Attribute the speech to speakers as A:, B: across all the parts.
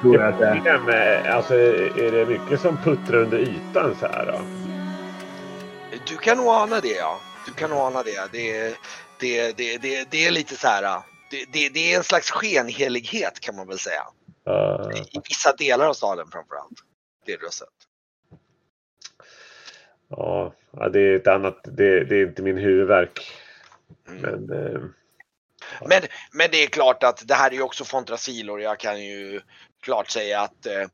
A: Tror jag att det är.
B: problem, eh, alltså är det mycket som puttrar under ytan så här då?
C: Du kan nog ana det ja. Du kan nog ana det. Det, det, det, det, det är lite så här. Det, det, det är en slags skenhelighet kan man väl säga.
B: Ja.
C: I vissa delar av staden framförallt. Det du har sett.
B: Ja, ja, det är ett annat, det, det är inte min huvudvärk.
C: Mm.
B: Men eh,
C: Men, men det är klart att det här är ju också Fontrasil och jag kan ju klart säga att eh,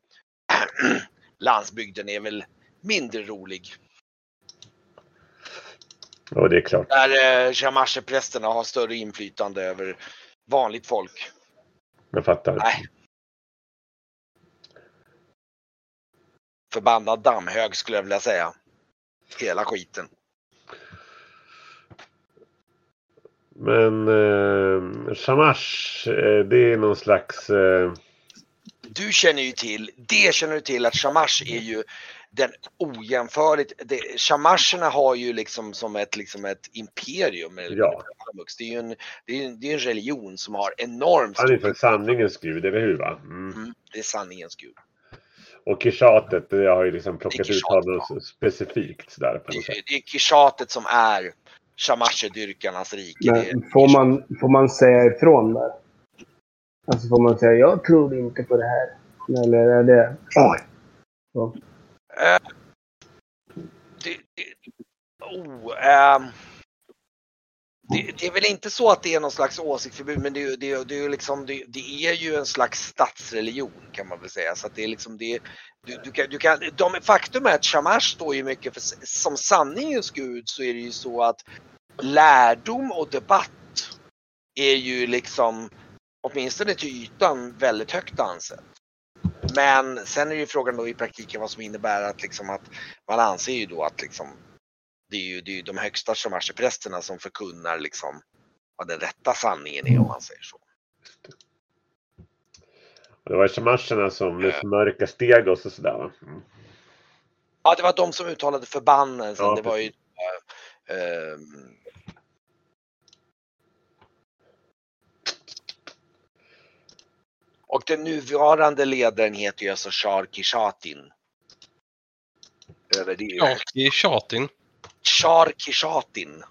C: landsbygden är väl mindre rolig.
B: ja, det är klart.
C: Där eh, Shamash-prästerna har större inflytande över vanligt folk.
B: Jag fattar.
C: Nej. Förbannad dammhög skulle jag vilja säga. Hela skiten.
B: Men eh, Shamash, eh, det är någon slags... Eh,
C: Du känner ju till, det känner du till att Shamash är ju den ojämförligt, det, Shamasherna har ju liksom som ett, liksom ett imperium. eller-
B: Ja.
C: Det är ju en, det är, en- det är en religion som har enormt
B: han är för sanningens gud, eller hur? Va? Mm.
C: mm, det är sanningens gud.
B: Och Kishatet, det har ju liksom plockat ut honom
C: ja.
B: specifikt. Sådär, på
C: Det,
B: något sätt.
C: är- det är Kishatet som är Shamasher-dyrkarnas rike.
A: Men får man, får man säga ifrån där? Alltså får man säga jag tror inte på det här? Eller är det... Oj! Så.
C: Eh, det, det, oh, ehm, det, det är väl inte så att det är någon slags åsiktsförbud men det, är ju- det, det, är liksom, det, det är ju en slags statsreligion kan man väl säga. Så att det är liksom det, du, du kan, du kan, de, faktum är att Shamash står ju mycket för, som sanningens gud så är det ju så att lärdom och debatt är ju liksom åtminstone till ytan väldigt högt ansett. Men sen är ju frågan då i praktiken vad som innebär att liksom att man anser ju då att liksom det är ju, det är ju de högsta shamasherprästerna som förkunnar liksom vad den rätta sanningen är om man säger så.
B: Det var shamasherna som liksom mörka steg och sådär. Va? Mm.
C: Ja, det var de som uttalade förbannelsen.
B: Ja,
C: det var ju äh, Och den nuvarande ledaren heter ju alltså Shar Kishatin. Över det.
D: Är Tjatin.
C: Shar Kishatin.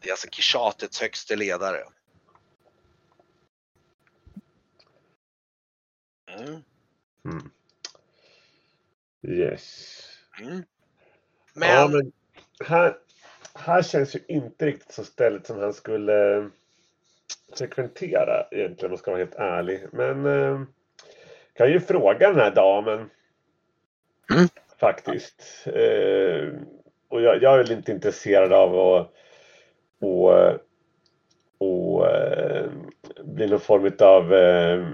C: Det är alltså Kishatets högste ledare. Mm.
B: Mm. Yes.
C: Mm. Men,
B: Ja, men här, här känns ju inte riktigt som stället som han skulle frekventera egentligen om man ska vara helt ärlig. Men eh, kan ju fråga den här damen.
C: Mm.
B: Faktiskt. Eh, och jag, jag är väl inte intresserad av att och, och, eh, bli någon form av eh,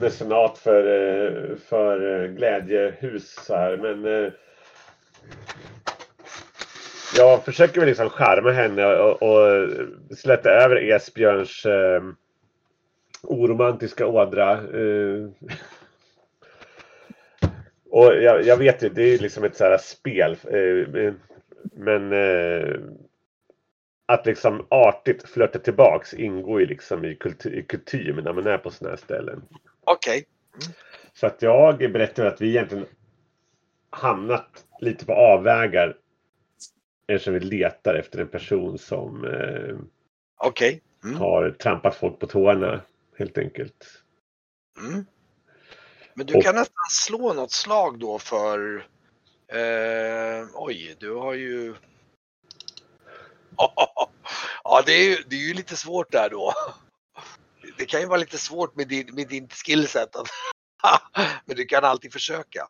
B: mecenat för, eh, för eh, glädjehus så här. Men eh, jag försöker väl liksom charma henne och, och släta över Esbjörns eh, oromantiska ådra. Eh. Och jag, jag vet ju, det är liksom ett så här spel. Eh, men eh, att liksom artigt flörta tillbaks ingår ju liksom i, kultur, i kutym när man är på sådana här ställen.
C: okej.
B: Så att jag till att vi egentligen hamnat lite på avvägar eftersom vi letar efter en person som eh,
C: Okej. Mm.
B: har trampat folk på tårna helt enkelt.
C: Mm. Men du
B: Och-
C: kan nästan slå något slag då för... Eh, oj, du har ju... Ja, det är ju, det är ju lite svårt där då. Det kan ju vara lite svårt med din, med din skillset. Men du kan alltid försöka.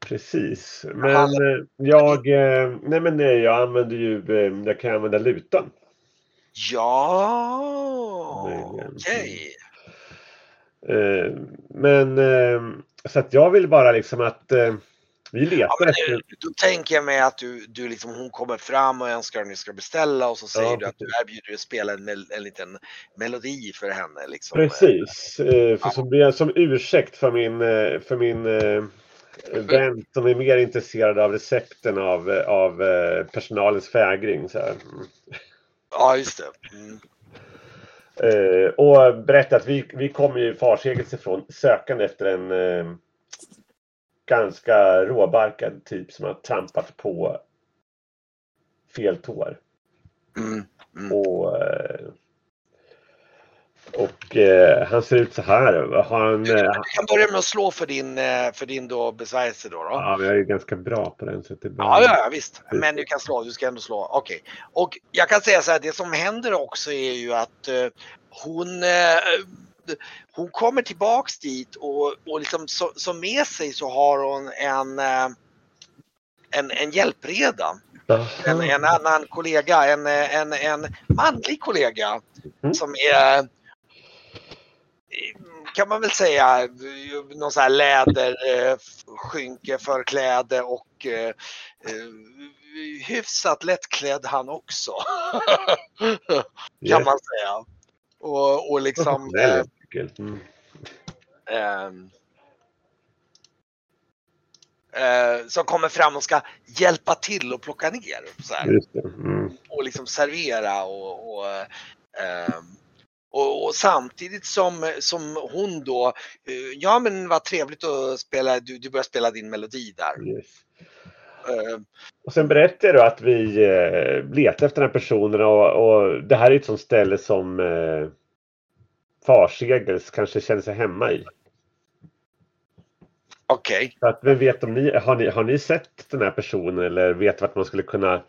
B: Precis. Men eh, jag, eh, nej men nej, jag använder ju, eh, jag kan använda lutan.
C: Ja, okej.
B: Eh, men eh, så att jag vill bara liksom att eh, vi letar
C: Ja,
B: efter
C: då tänker jag mig att du, du liksom, hon kommer fram och önskar att ni ska beställa och så säger
B: Ja,
C: du att du erbjuder att spela en, en liten melodi för henne. Liksom.
B: Precis. Eh, för
C: Ja.
B: som, som ursäkt för min, eh, för min eh, vän som är mer intresserad av recepten av, av eh, personalens fägring. Så här. Mm.
C: Ja, just det. Mm.
B: Eh, och berätta att vi, vi kommer ju farsegelsen sökande efter en eh, ganska råbarkad typ som har trampat på fel tår.
C: Mm. Mm.
B: Och, eh, och eh, han ser ut så här. Han, eh,
C: kan börja med att slå för din, eh, för din då besvärjelse då. då.
B: ja, jag är ganska bra på den. Så det är bra.
C: Ja, ja, visst. Men du kan slå, du ska ändå slå. Okej. Och jag kan säga så här, det som händer också är ju att eh, hon, eh, hon kommer tillbaks dit och, och liksom så, så med sig så har hon en, eh, en, en hjälpreda. En, en annan kollega, en, en, en manlig kollega
B: Mm.
C: som är kan man väl säga någon sån här läderskynke för kläde och eh, eh, hyfsat lättklädd han också. kan man säga. Och, och liksom eh.
B: Mm.
C: ehm, eh, som kommer fram och ska hjälpa till och plocka ner. Så.
B: Mm.
C: och liksom servera och, och, ehm, och, och samtidigt som, som hon då, eh, ja men vad trevligt att spela, du, du börjar spela din melodi där.
B: Yes.
C: Eh,
B: Och sen berättar du att vi eh, letar efter den här personen och, och det här är ett sånt ställe som eh, Farsegels kanske känner sig hemma i.
C: Okej,
B: Så att, vem vet om ni har, ni, har ni sett den här personen eller vet vart man skulle kunna,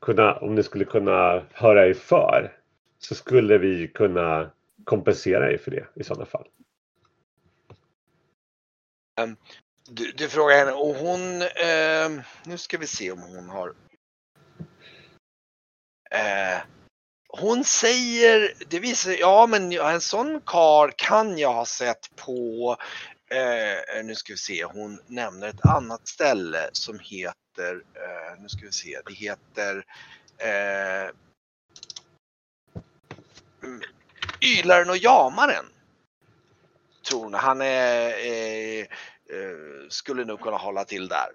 B: kunna, om ni skulle kunna höra er för, så skulle vi kunna kompensera er för det i sådana fall.
C: Ehm, du, du frågar henne och hon, ehm, nu ska vi se om hon har Uh, hon säger, det visar ja men en sån kar kan jag ha sett på, uh, nu ska vi se, hon nämner ett annat ställe som heter, uh, nu ska vi se, det heter Ylaren och Jamaren. Tror hon. Han är, eh, eh, skulle nog kunna hålla till där.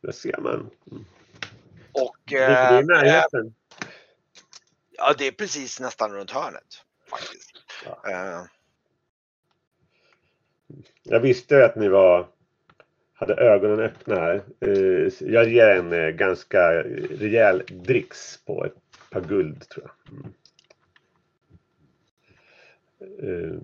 B: Det ser man.
C: Och
B: Det är
C: eh,
B: i närheten.
C: ja, det är precis nästan runt hörnet. Faktiskt.
B: Ja.
C: Eh,
B: Jag visste att ni var hade ögonen öppna här. Eh, Jag ger en eh, ganska rejäl dricks på ett par guld tror jag. Mm. Eh,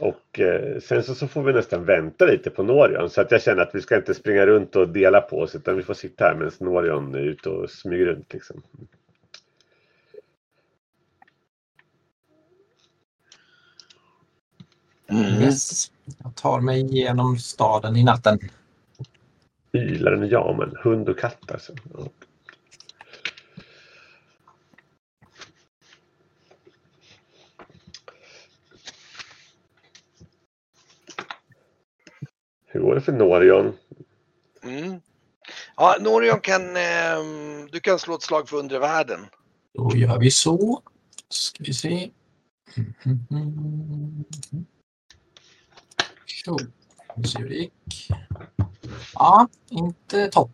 B: Och eh, sen så, så får vi nästan vänta lite på Norion så att jag känner att vi ska inte springa runt och dela på oss utan vi får sitta här medan Norion är ute och smyger runt liksom.
C: mm.
D: Yes. Jag tar mig igenom staden i natten.
B: Ylaren och Jamen, hund och katt alltså. Ja. Hur går det för Norion?
C: Mm. Ja, Norion kan, ehm, du kan slå ett slag för undre världen.
D: Då gör vi så. Ska vi se. Så, vi ser hur det gick. Ja, inte topp.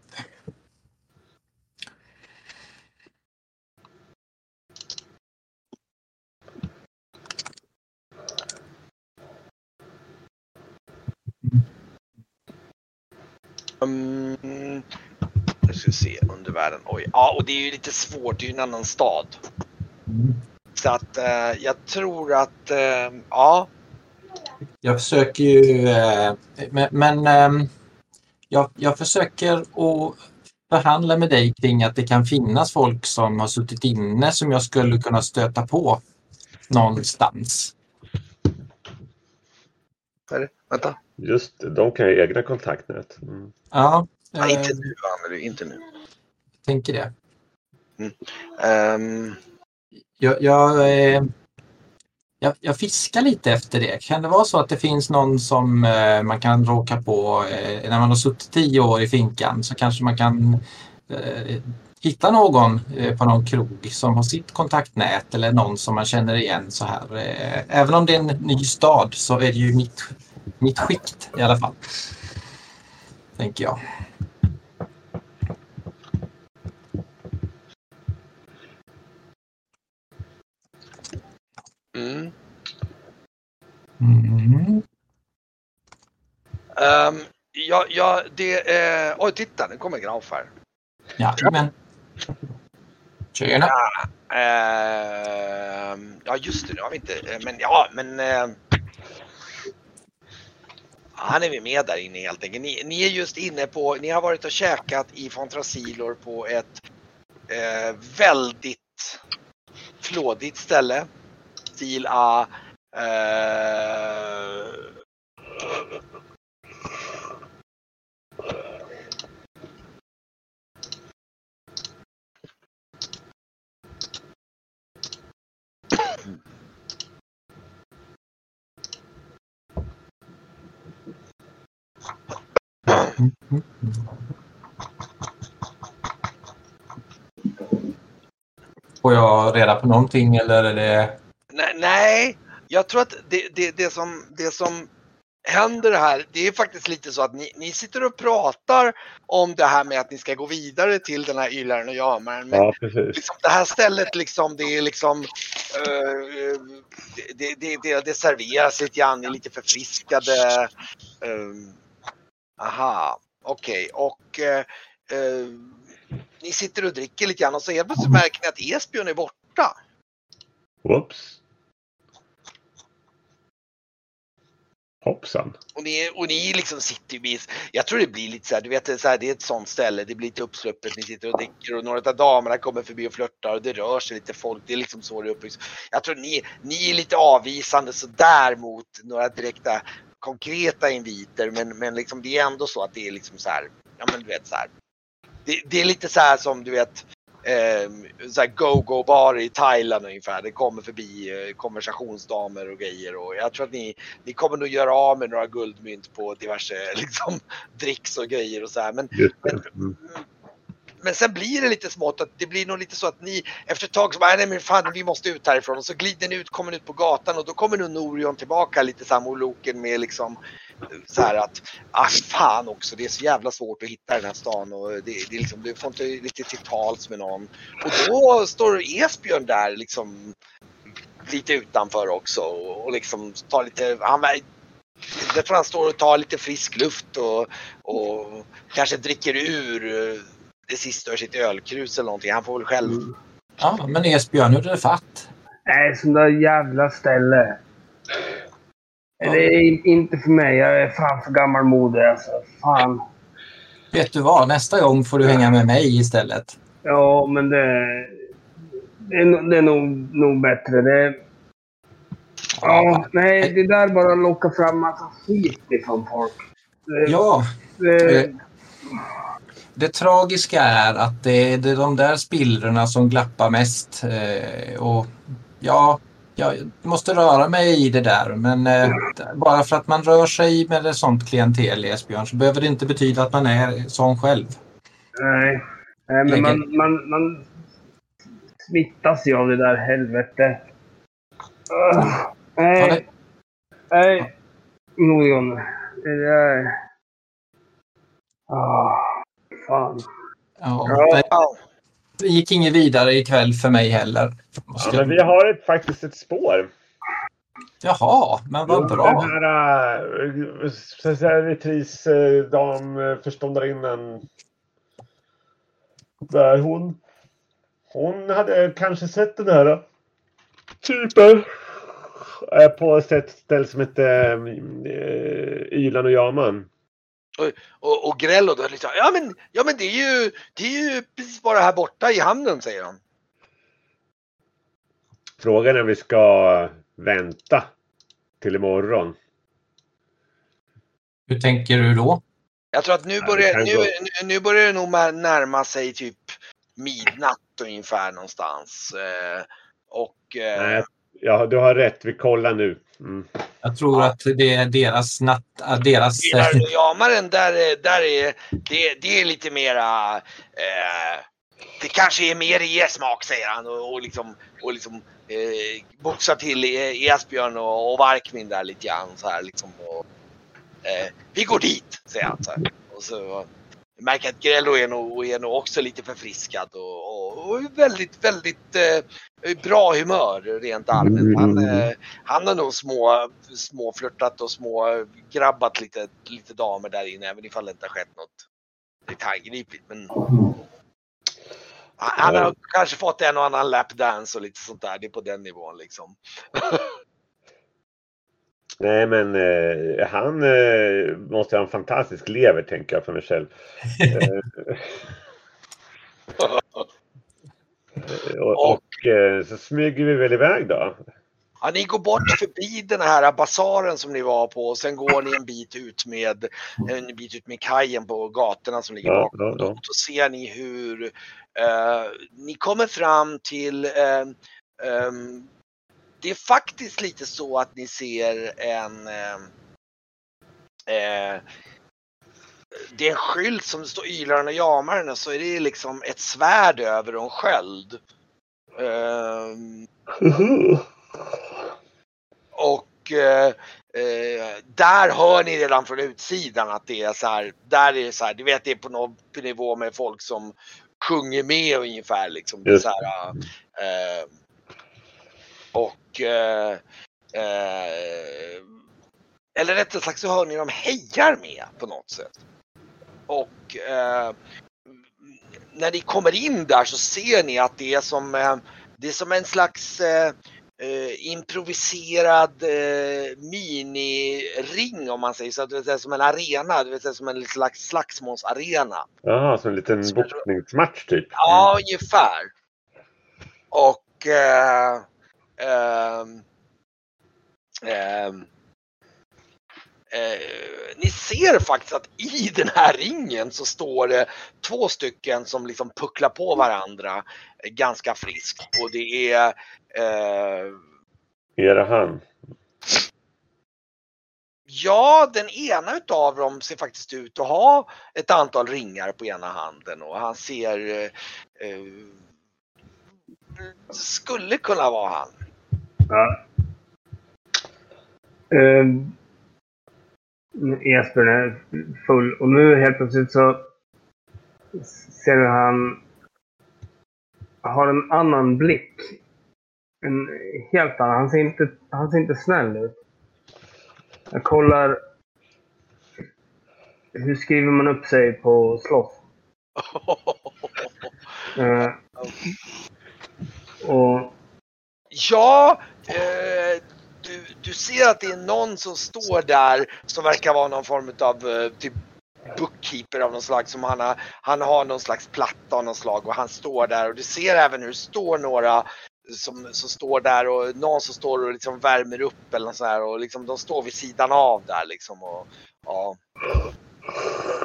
C: Mm. Nu ska vi se, under världen. Oj. Ja, och det är ju lite svårt, det är ju en annan stad.
D: Mm.
C: Så att eh, jag tror att, eh, ja.
D: Jag försöker ju, eh, men, men ehm, jag, jag försöker att förhandla med dig kring att det kan finnas folk som har suttit inne som jag skulle kunna stöta på någonstans.
C: Vänta.
B: Just det, de kan ju egna kontaktnät. Mm.
D: Ja, eh,
C: inte nu, Anneli, inte nu.
D: jag tänker det.
C: Ehm,
D: Jag, jag, eh, jag, jag fiskar lite efter det. Kan det vara så att det finns någon som eh, man kan råka på eh, när man har suttit tio år i finkan så kanske man kan eh, hitta någon eh, på någon krog som har sitt kontaktnät eller någon som man känner igen så här. Eh, även om det är en ny stad så är det ju mitt, mitt skikt i alla fall. Tänker jag.
C: Mm.
D: Mm.
C: Ehm, ja, ja, det är... Oj, titta, nu kommer Graf här.
D: Ja, men. Tjena.
C: Ehm, ja, just det, nu har vi inte... eh, Men ja, men... ehm, han är vi med där inne helt enkelt. Ni, ni är just inne på... Ni har varit och käkat i Fontrasilor på ett eh, väldigt flådigt ställe. Stil A. Eh,
D: Får jag reda på någonting eller är det...
C: Nej, nej, jag tror att det, det, det, som, det som händer här, det är faktiskt lite så att ni, ni sitter och pratar om det här med att ni ska gå vidare till den här ylaren och jamaren. Men
B: Ja, precis.
C: liksom, det här stället liksom, det är liksom, eh, det, det, det, det serveras lite grann, ni är lite förfriskade. Um, aha, okej, och eh, eh, ni sitter och dricker lite grann och så helt plötsligt märker ni att Esbjörn är borta.
B: Whoops. Hoppsan.
C: Och ni, och ni liksom sitter ju jag tror det blir lite så här, du vet det är, så här, det är ett sånt ställe, det blir lite uppsluppet, ni sitter och dricker och några av damerna kommer förbi och flörtar och det rör sig lite folk, det är liksom så det är uppbyggt. Jag tror ni, ni är lite avvisande sådär mot några direkta konkreta inviter men, men liksom det är ändå så att det är liksom så här, ja men du vet så här. Det, det är lite så här som du vet eh, så go-go-bar i Thailand ungefär. Det kommer förbi eh, konversationsdamer och grejer och jag tror att ni, ni kommer nog göra av med några guldmynt på diverse liksom, dricks och grejer och så här. Men,
B: det. Mm
C: men sen blir det lite smått att det blir nog lite så att ni efter ett tag så bara, nej men fan vi måste ut härifrån och så glider ni ut, kommer ni ut på gatan och då kommer nog Norion tillbaka lite samma moloken med liksom så här att, ah fan också, det är så jävla svårt att hitta den här stan och det, det är liksom, du får inte riktigt till tals med någon. Och då står Esbjörn där liksom lite utanför också och, och liksom tar lite, han, jag tror han står och tar lite frisk luft och, och kanske dricker ur det sista ur sitt ölkrus eller någonting. Han får väl själv.
D: Ja, men Esbjörn, hur är det fatt?
A: Nej, sånt där jävla ställe. Det är in- inte för mig. Jag är fan för gammalmodig alltså. Fan.
D: Vet du vad? Nästa gång får du hänga med mig istället.
A: Ja, men det... Det är, nog- det är nog, nog bättre. Det... Ja, nej, det där bara lockar fram massa skit ifrån folk. Det,
D: Ja,
A: det,
D: eh, det tragiska är att det är de där spillrorna som glappar mest. Eh, och ja, jag måste röra mig i det där. Men eh, bara för att man rör sig med ett sånt klientel, Esbjörn, så behöver det inte betyda att man är sån själv.
A: nej. nej, men man, man, man smittas ju av det där helvetet. Nej, nej. Norion. Det där... Ah, fan.
D: ja,
A: Ja.
D: det, gick inget vidare ikväll för mig heller.
B: Ja, men vi har ett, faktiskt ett spår.
D: Jaha, men vad
B: Den
D: bra.
B: här äh, servitris-dam, äh, förståndarinnan. Där hon. Hon hade kanske sett den här typen. äh, På ett ställe som hette äh, Ylan och Jaman.
C: Och, och Grello då liksom, ja men, ja men det är ju, det är ju precis bara här borta i hamnen säger han.
B: Frågan är om vi ska vänta till imorgon.
D: Hur tänker du då?
C: Jag tror att nu
B: Ja,
C: börjar, nu, nu, nu börjar det nog ma- närma sig typ midnatt ungefär någonstans. Eh, och eh,
B: Nej, ja, du har rätt. Vi kollar nu. Mm.
D: Jag tror att det är deras natt... äh, Deras,
C: du Jamaren där, är- där är det, det är lite mera eh, det kanske är mer i er smak säger han och, och liksom, och liksom eh, boxar till eh, Esbjörn och, och Varkmin där lite grann så här liksom. Och, eh, vi går dit säger han så här. Och så jag märker att Grello är nog, är nog också lite förfriskad och, och, och väldigt, väldigt eh, bra humör rent allmänt. Han,
B: Mm.
C: eh, han har nog små, små flörtat och små grabbat lite, lite damer där inne även ifall det inte har skett något detaljgripligt. Men han han har kanske fått en och annan lapdance och lite sånt där. Det är på den nivån liksom.
B: Nej, men eh, han eh, måste ha en fantastisk lever, tänker jag för mig själv. Eh, och och eh, så smyger vi väl iväg då.
C: Ja, ni går bort förbi den här basaren som ni var på och sen går ni en bit ut med en bit ut med kajen på gatorna som ligger
B: Ja,
C: bakom.
B: ja,
C: Och då,
B: ja.
C: ser ni hur eh, ni kommer fram till eh, ehm, det är faktiskt lite så att ni ser en eh, eh, det är en skylt som det står Ylaren och Jamaren och så är det liksom ett svärd över och en sköld. Ehm, och eh, eh, där hör ni redan från utsidan att det är så här, där är det så här, du vet det är på någon nivå med folk som sjunger med ungefär liksom. Det är så här, eh, och eh, eh, eller rättare sagt så hör ni dem hejar med på något sätt. Och eh, när ni kommer in där så ser ni att det är som, eh, det är som en slags eh, eh, improviserad eh, miniring om man säger så. Det vill säga som en arena, det vill säga som en slags slagsmålsarena.
B: Jaha, som en liten boxningsmatch typ.
C: Ja, ungefär. Och eh, ehm, ehm, eh, ni ser faktiskt att i den här ringen så står det två stycken som liksom pucklar på varandra ganska friskt. Och det är eh,
B: Är det han?
C: Ja, den ena utav dem ser faktiskt ut att ha ett antal ringar på ena handen och han ser eh, eh, skulle kunna vara han.
A: Ja. Uh, Esbjörn är full och nu helt plötsligt så ser du han har en annan blick. En helt annan. Han ser inte, han ser inte snäll ut. Jag kollar. Hur skriver man upp sig på slåss? Eh, och
C: Ja, eh, du, du ser att det är någon som står där som verkar vara någon form av eh, typ bookkeeper av någon slag. Som han, har, han har någon slags platta av någon slag och han står där och du ser även hur det står några som, som står där och någon som står och liksom värmer upp eller något så här och liksom de står vid sidan av där liksom. Och, ja.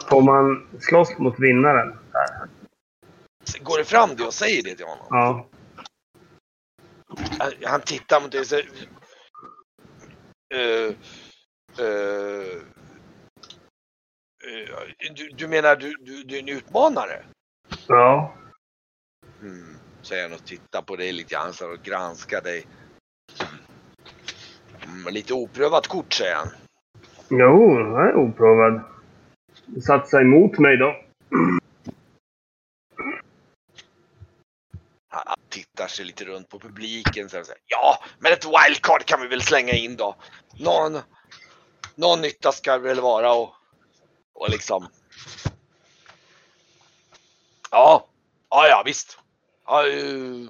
A: får man slåss mot vinnaren? Där.
C: Går det fram det och säger det till honom?
A: Ja.
C: Han- Han tittar mot dig. Eh, eh, eh, du, du menar du, du, du är en utmanare?
A: Ja.
C: Mm, säger han och tittar på dig lite grann så och granskar dig. Mm, lite oprövat kort säger han.
A: Jo, jag är oprovad. Satsa emot mig då.
C: Han tittar sig lite runt på publiken. Så här, ja, men ett wildcard kan vi väl slänga in då. Någon, någon nytta ska det väl vara och, och liksom. Ja, ja, ja visst. Ja, eh,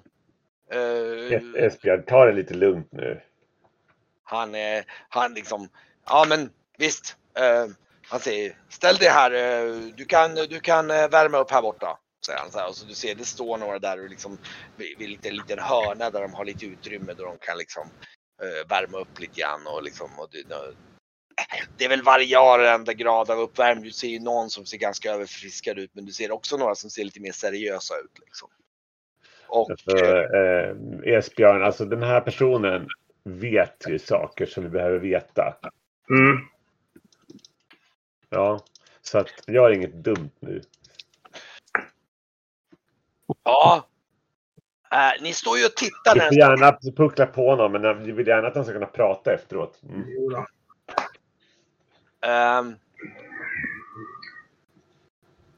B: Es- Esbjörn, ta det lite lugnt nu.
C: han, eh, han liksom, ja men visst. Eh, han säger, ställ dig här, du kan, du kan värma upp här borta. Säger han så här. Och så du ser, det står några där och liksom vid, vid lite liten hörna där de har lite utrymme där de kan liksom eh, värma upp lite grann och liksom. Och det, det är väl varierande grad av uppvärmning. Du ser ju någon som ser ganska överfriskad ut men du ser också några som ser lite mer seriösa ut. Liksom. Och
B: Alltså, eh, Esbjörn, alltså den här personen vet ju saker som vi behöver veta.
A: Mm.
B: Ja, så att gör inget dumt nu.
C: Ja, eh, ni står ju och tittar
B: Du
C: när
B: får gärna puckla på honom, men vi vill gärna att han ska kunna prata efteråt. Mm.
C: Ehm,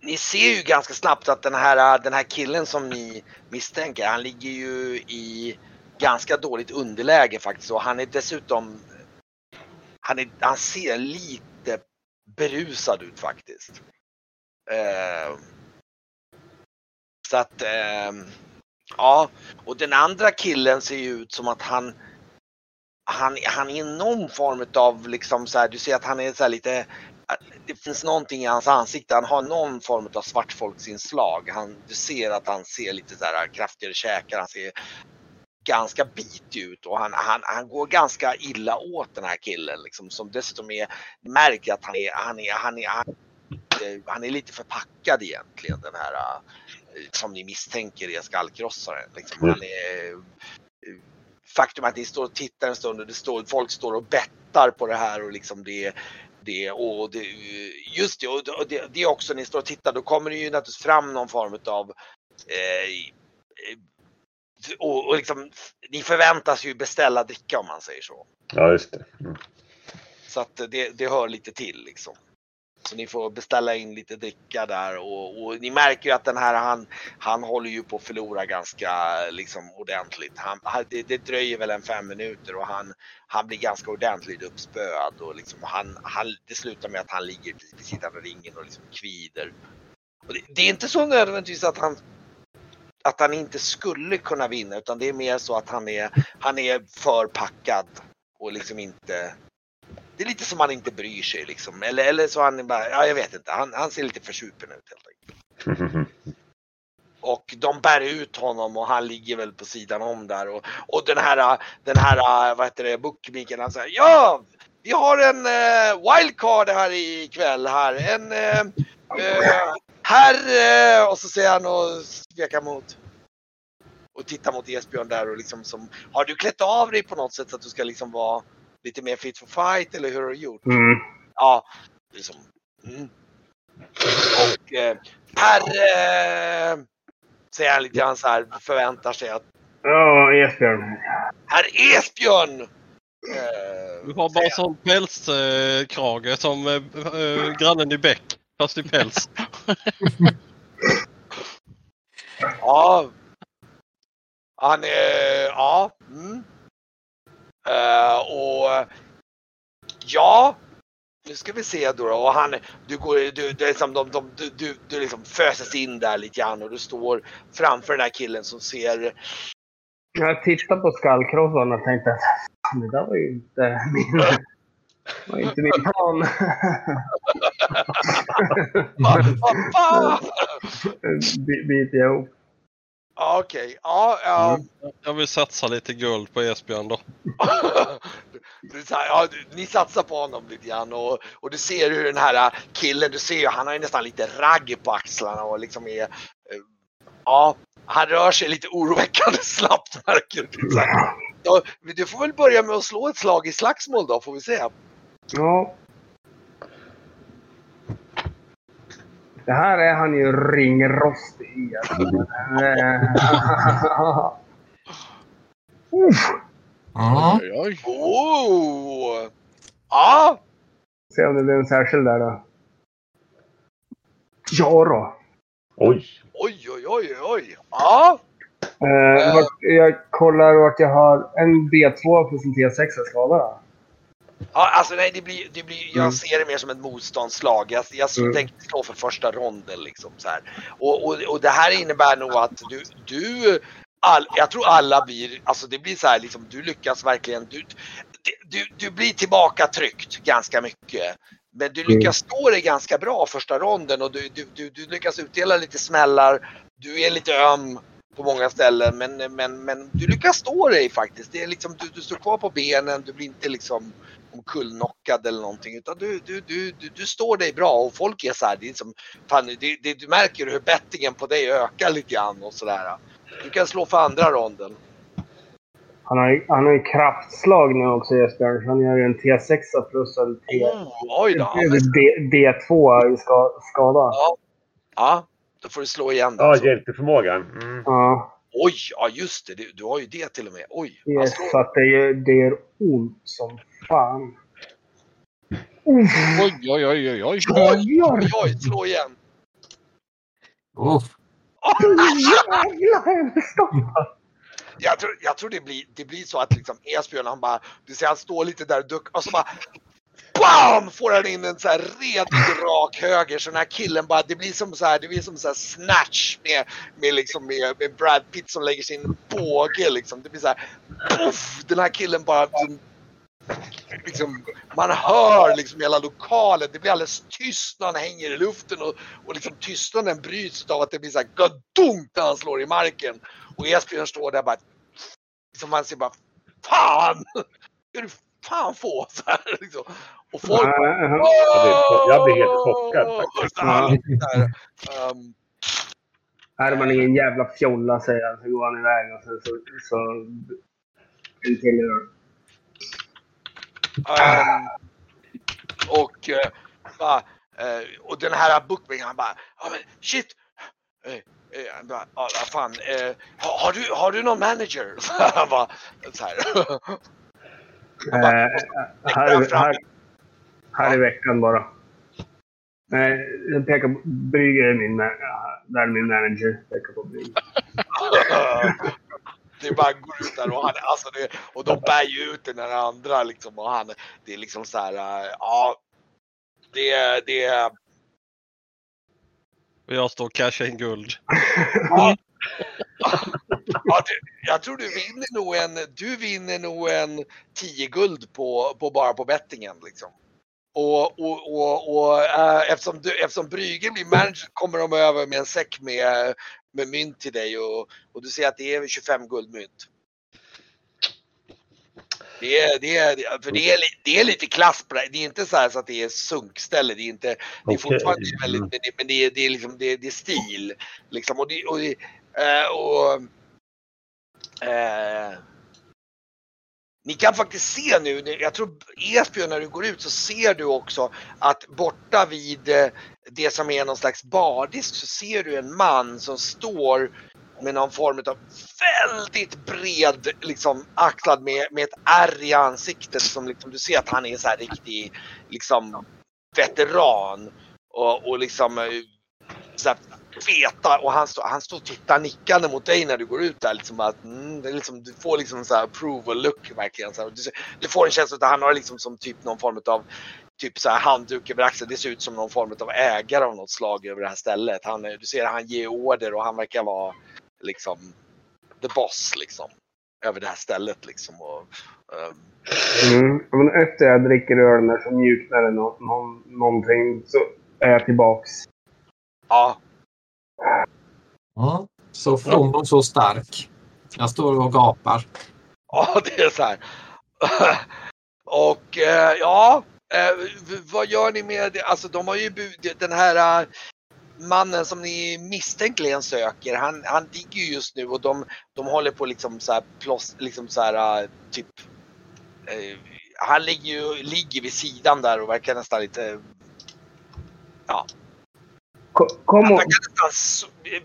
C: ni ser ju ganska snabbt att den här, den här killen som ni misstänker, han ligger ju i ganska dåligt underläge faktiskt och han är dessutom han, är, han ser lite berusad ut faktiskt. Eh, så att eh, ja, och den andra killen ser ju ut som att han han, han är någon form av liksom så här, du ser att han är så lite det finns någonting i hans ansikte. Han har någon form av svartfolksinslag. Han, du ser att han ser lite så här kraftigare käkar. Han ser ganska bitig ut och han, han, han går ganska illa åt den här killen liksom, som dessutom är, märker att han är, han är, han är, han är, han är lite förpackad egentligen den här som ni misstänker är skallkrossaren. Liksom, han är, faktum att ni står och tittar en stund och det står, folk står och bettar på det här och liksom det, det och det, just det, och det, det också när ni står och tittar då kommer det ju naturligtvis fram någon form av eh, och, och liksom, ni förväntas ju beställa dricka om man säger så.
B: Ja, just det. Mm.
C: Så att det, det hör lite till liksom. Så ni får beställa in lite dricka där och, och, ni märker ju att den här han, han håller ju på att förlora ganska liksom ordentligt. Han, det, det dröjer väl en fem minuter och han, han blir ganska ordentligt uppspöad och liksom han, han, det slutar med att han ligger vid sidan av ringen och liksom kvider. Och det, det är inte så nödvändigtvis att han att han inte skulle kunna vinna utan det är mer så att han är, han är för packad och liksom inte det är lite som han inte bryr sig liksom. Eller, eller så han bara, ja jag vet inte, han, han ser lite försupen ut helt enkelt. Och de bär ut honom och han ligger väl på sidan om där och, och den här, den här, vad heter det, bookmaken han säger ja, vi har en uh, wildcard här ikväll här. En uh, uh, herre och så säger han och tvekar mot och tittar mot Esbjörn där och liksom som, har du klätt av dig på något sätt så att du ska liksom vara lite mer fit for fight eller hur har du gjort?
A: Mm.
C: Ja, liksom. Mm. Och eh, herr, eh, säger han lite grann så här, förväntar sig att
A: Ja, Esbjörn.
C: Herr Esbjörn!
E: Eh, du har bara sån pälskrage eh, som eh, grannen i Bäck, fast i päls.
C: ja. Han är. Uh, och ja, nu ska vi se då. Och han, du går, du, det är som de, de, du, du, du liksom föses in där lite grann och du står framför den här killen som ser.
A: Jag tittade på skallkrossaren och tänkte att det där var ju inte min, det var inte min plan. Biter jag ihop.
C: Ja, okej. Okay. Ja, ja.
E: Mm. Jag vill satsa lite guld på Esbjörn då.
C: ja, ni satsar på honom lite grann och, och du ser hur den här killen, du ser ju, han har ju nästan lite ragg på axlarna och liksom är, eh, ja, han rör sig lite oroväckande snabbt märker du. Så, du får väl börja med att slå ett slag i slagsmål då, får vi se.
A: Ja, Det här är han ju ringrostig i.
C: Ja. Oj, oj. Oh. Ja.
A: Se om det blir en särskild där då. Ja då.
B: Oj.
C: Oj, oj, oj, oj. Ja.
A: Uh, vart, jag kollar vart jag har en B2 för sin T6 skada.
C: Ja, alltså nej, det blir, det blir, jag mm. ser det mer som ett motståndslag. Jag, jag mm. tänkte slå för första ronden liksom så här. Och, och, och det här innebär nog att du, du all, jag tror alla blir, alltså det blir så här liksom, du lyckas verkligen, du, du, du blir tillbaka tryckt ganska mycket. Men du lyckas mm. stå dig ganska bra första ronden och du, du, du, du lyckas utdela lite smällar. Du är lite öm på många ställen men, men, men du lyckas stå dig faktiskt. Det är liksom, du, du står kvar på benen, du blir inte liksom omkullknockad eller någonting utan du, du, du, du, du står dig bra och folk är så här, det är som, fan, det, det, du märker hur bettingen på dig ökar lite grann och sådär. Du kan slå för andra ronden.
A: Han har, han har ju kraftslag nu också Jesper. Han gör ju en T6 plus en T...
C: Oh, oj då.
A: D, D2 i skada.
C: Ja. ja, då får du slå igen.
B: Ja, hjälteförmågan. Mm.
A: Ja.
C: Oj, ja just det. Du, du har ju det till och med. Oj.
A: Yes, så att det, det gör ont som fan.
E: Oj, oj, oj, oj, oj.
C: Oj, oj, oj, slå igen.
D: Oh.
A: Jag
C: tror, jag tror det, blir, det blir så att liksom Esbjörn han bara, du ser han står lite där och duckar och så bara BAM! Får han in en så här redig rak höger så den här killen bara, det blir som så här, det blir som så här snatch med, med liksom med, med Brad Pitt som lägger sin båge liksom. Det blir så här, puff, den här killen bara liksom, man hör liksom hela lokalen, det blir alldeles tyst när han hänger i luften och, och liksom tystnaden bryts av att det blir så här gadunk när han slår i marken. Och Esbjörn står där bara, liksom man ser bara, fan! Du fan få? Så här, liksom. Och folk bara,
A: Ja,
B: Jag blir, helt chockad faktiskt.
C: Så här, så um,
A: Är man ingen jävla fjolla säger han, så går han iväg och sen så... så en till
C: Ehm, och, bara, eh, och den här bookmaker han bara, ja men shit. Eh, han bara, vad fan, har, har, du, har du någon manager? Han bara, så här. Han bara,
A: här, här, här i veckan bara. Nej, jag pekar på Brygger är min, där är min manager. Pekar på Brygger.
C: Det bara går ut där och han, alltså det, och de bär ju ut den där andra liksom och han, det är liksom så här, eh, ja. Det, det,
E: Och jag står cashar in guld.
C: ja, du, jag tror du vinner nog en, du vinner nog en 10 guld på, på bara på bettingen liksom. Och, och, och, och äh, eftersom, du, eftersom Bryggen blir manager kommer de över med en säck med, med mynt till dig och, och du ser att det är 25 guldmynt. Det är, det är, för det är, det är lite klass på det. Det är inte så, så att det är sunkställe. Det är inte, det är fortfarande väldigt, men det, men det, är, det är liksom, det, det är stil. Liksom, och det, och, det, eh, och eh, ni kan faktiskt se nu, jag tror Esbjörn när du går ut så ser du också att borta vid eh, det som är någon slags bardisk så ser du en man som står med någon form av väldigt bred liksom axlad med, med ett ärr i ansiktet som liksom, du ser att han är så här riktig liksom veteran. Och, och liksom eh, så här feta och han, står han står och tittar nickande mot dig när du går ut där. Liksom att, mm, det är liksom, du får liksom så här approval look verkligen. Så här, du, du får en känsla att han har liksom som typ någon form av typ så här handduk över axeln. Det ser ut som någon form av ägare av något slag över det här stället. Han, du ser att han ger order och han verkar vara liksom the boss liksom. Över det här stället liksom. Och, ehm,
A: Mm. Men efter jag dricker ölen så mjuknar det nå- nå- någonting. Så är jag tillbaks.
C: ja,
D: Mm. Så from och så stark. Jag står och gapar.
C: Ja, det är så här. Och eh, ja, eh, vad gör ni med det? Alltså de har ju bud, den här eh, mannen som ni misstänkligen söker, han, han ligger ju just nu och de, de håller på liksom så här, plås, liksom så här eh, typ eh, han ligger ju ligger vid sidan där och verkar nästan lite
A: Ja. Kom och...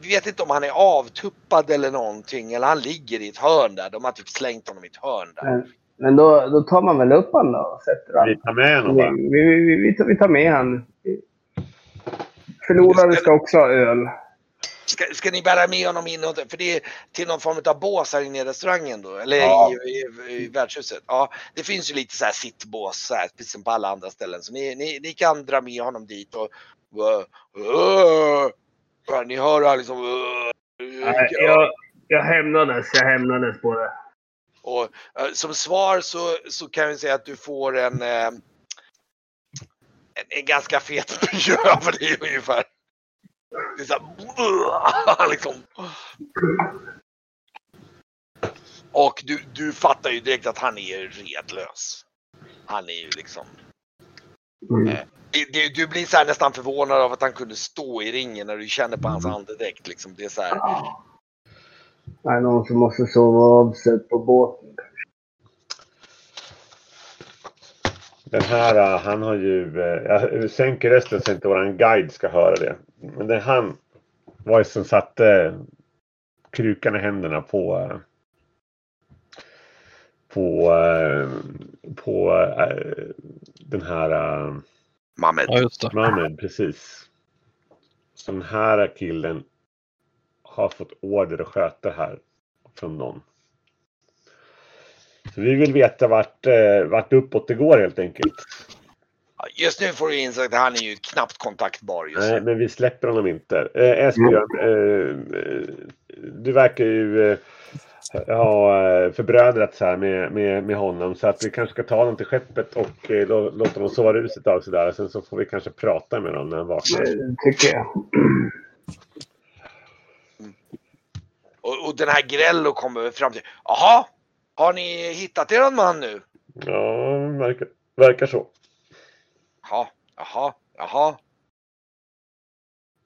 C: vi vet inte om han är avtuppad eller någonting eller han ligger i ett hörn där. De har typ slängt honom i ett hörn där.
A: Men, men då, då tar man väl upp han då och sätter han.
B: Vi tar med honom
A: Vi,
B: va?
A: vi, vi, vi, tar, vi tar med han. Förlorare ska också ha öl.
C: Ska, ska ni bära med honom in och, för det är till någon form av bås här inne i restaurangen då? Eller
B: Ja.
C: i, i, i värdshuset? Ja, det finns ju lite så här sittbås så här, precis som på alla andra ställen. Så ni, ni, ni kan dra med honom dit och... Ja, ni hör han liksom...
A: Nej, jag, jag hämnades. Jag hämnades på det.
C: Och eh, som svar så, så kan jag säga att du får en, eh, en, en ganska fet miljö för dig ungefär. Det är så här, liksom. Och du, du fattar ju direkt att han är redlös. Han är ju liksom.
A: Mm.
C: Det, det, du blir så här nästan förvånad av att han kunde stå i ringen när du känner på hans andedräkt. Liksom. Det är så här.
A: Det är någon som måste sova av sig på båten.
B: Den här, äh, han har ju... äh, Jag sänker rösten så inte våran guide ska höra det. Men det han var ju som satte krukan i händerna på... På... På den här... äh,
C: Mamed.
E: Ja, just det.
B: Mannen, precis. Så den här killen har fått order att sköta det här från någon. Så vi vill veta vart, eh, vart uppåt det går helt enkelt.
C: Just nu får du inse att han är ju knappt kontaktbar just
B: Nej,
C: nu.
B: men vi släpper honom inte. Eh, Esbjörn, eh, du verkar ju eh, ha eh, förbrödrats här med, med, med honom. Så att vi kanske ska ta honom till skeppet och eh, lå- låta honom sova ut ett tag sådär. Sen så får vi kanske prata med honom när han vaknar.
A: Det tycker jag.
C: Och, och den här Grello kommer fram till. Jaha, har ni hittat eran man nu?
B: Ja, verkar, verkar så.
C: Jaha, jaha, jaha.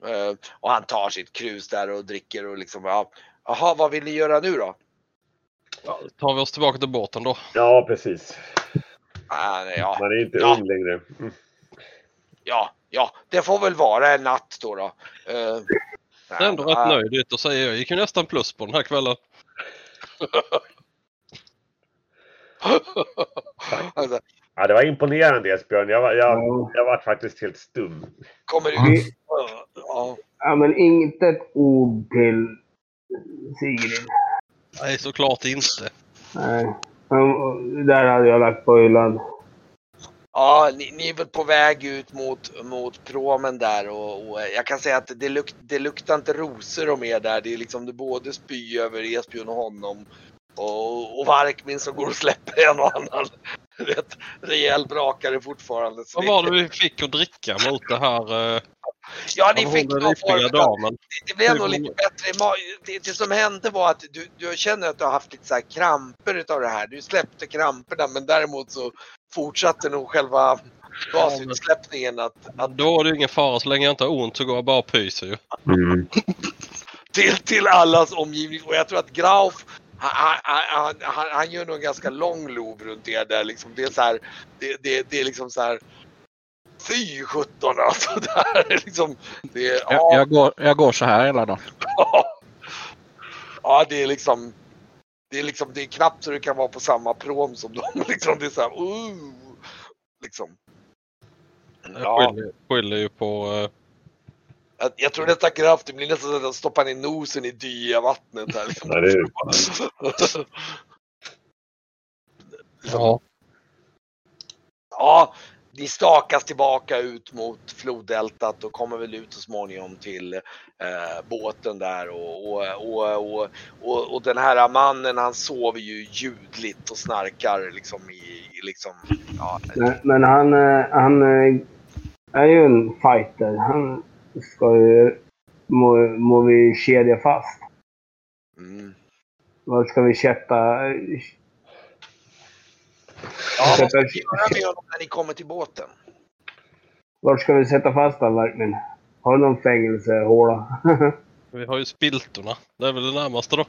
C: Eh, och han tar sitt krus där och dricker och liksom, ja, jaha, vad vill ni göra nu då?
E: Tar vi oss tillbaka till båten då.
B: Ja, precis.
C: Nej, ja,
B: Man är inte
C: Ja.
B: ung längre. Mm.
C: ja, ja, det får väl vara en natt då. då. Eh,
E: Jag är ändå
C: ja,
E: rätt nöjd ut och säger jag gick ju nästan plus på den här kvällen.
C: alltså,
B: Ja, det var imponerande Esbjörn. Jag var, jag,
A: Ja.
B: jag var faktiskt helt stum.
C: kommer
A: Vi-
C: ut. Ja,
A: Ja, men inte ett ord till Sigrid.
E: Nej, såklart inte.
A: Nej. Där hade jag lagt på hyllan.
C: Ja, ni, ni är väl på väg ut mot, mot promen där och, och jag kan säga att det, luk, det luktar inte rosor om er där. Det är liksom det är både spy över Esbjörn och honom och, och Varkmin som går och släpper en och annan rätt rejäl brakare fortfarande.
E: Vad
C: det-
E: var det vi fick att dricka mot det här eh,
C: Ja, ni fick någon form
E: damen?
C: det blev nog lite bättre. Det, det som hände var att du, du känner att du har haft lite så här kramper utav det här. Du släppte kramperna men däremot så fortsatte nog själva gasutsläppningen att, att
E: Då är det ingen fara så länge jag inte har ont så går jag bara och pyser ju.
C: till, till allas omgivning. Och jag tror att Grauf han, han, han, gör nog en ganska lång lov runt er där liksom. Det är så här, det, det, det är liksom så här Fy sjutton alltså. Det här är liksom, det är,
F: Jag, jag, går, jag går så här hela dagen.
C: ja, det är liksom. Det är liksom, det är knappt så du kan vara på samma prom som dem. Liksom, det är så här, uh, liksom.
E: Jag
C: Ja,
E: skyller, skyller ju på...
C: jag, jag tror nästan Graf, det blir nästan att stoppa ner nosen i diavattnet här. Liksom.
B: Ja, det är-
E: Ja.
C: Ja, ni stakas tillbaka ut mot floddeltat och kommer väl ut så småningom till eh, båten där och, och, och, och, och, och den här mannen han sover ju ljudligt och snarkar liksom i, i liksom, ja,
A: Men, men han, eh, han eh, är ju en fighter. Han ska ju... Må, må vi kedja fast.
C: mm.
A: Var ska vi sätta...
C: Ja, vad
A: sätta
C: ska ni göra med honom när ni kommer till båten?
A: var ska vi sätta fast honom verkligen? Har du någon fängelsehåla?
E: Vi har ju spiltorna. Det är väl det närmaste då.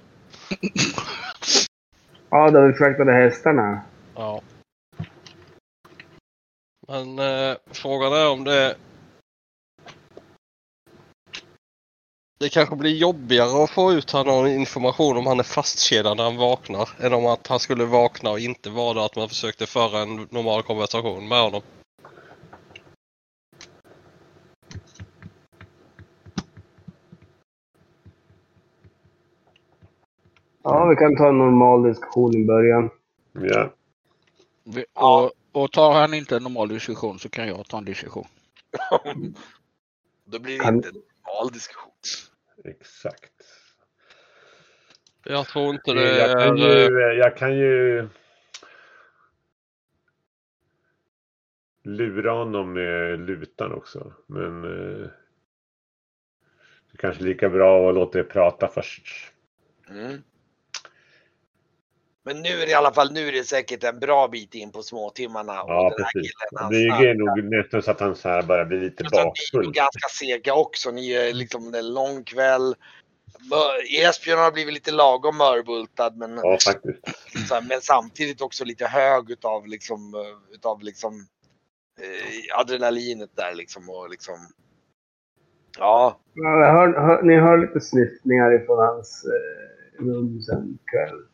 A: ja, där vi fraktade hästarna.
E: Ja. Men eh, frågan är om det... Det kanske blir jobbigare att få ut här någon information om han är fastkedjad när han vaknar. Än om att han skulle vakna och inte vara där, att man försökte föra en normal konversation med honom.
A: Ja, vi kan ta en normal diskussion i början.
B: Ja.
F: Vi-. Och, och tar han inte en normal diskussion så kan jag ta en diskussion.
C: Då blir det
A: Kan-
C: inte en normal diskussion.
B: Exakt.
E: Jag tror inte det
B: Jag kan
E: är...
B: ju... Jag kan ju lura honom med lutan också. Men eh, det är kanske lika bra att låta er prata först.
C: Mm. Men nu är det i alla fall, nu är det säkert en bra bit in på småtimmarna.
B: Ja,
C: och den här
B: precis.
C: killen,
B: Det är nog nästan så att han så här bara blir lite
C: Alltså, Ni är
B: bakfull.
C: ganska sega också. Ni är liksom en lång kväll. Esbjörn har blivit lite lagom mörbultad men,
B: Ja, faktiskt.
C: så här, men samtidigt också lite hög utav liksom, eh, utav liksom eh, adrenalinet där liksom och liksom. Ja,
A: Ja, hör, hör, ni hör lite snyftningar ifrån hans eh, rum sen kväll.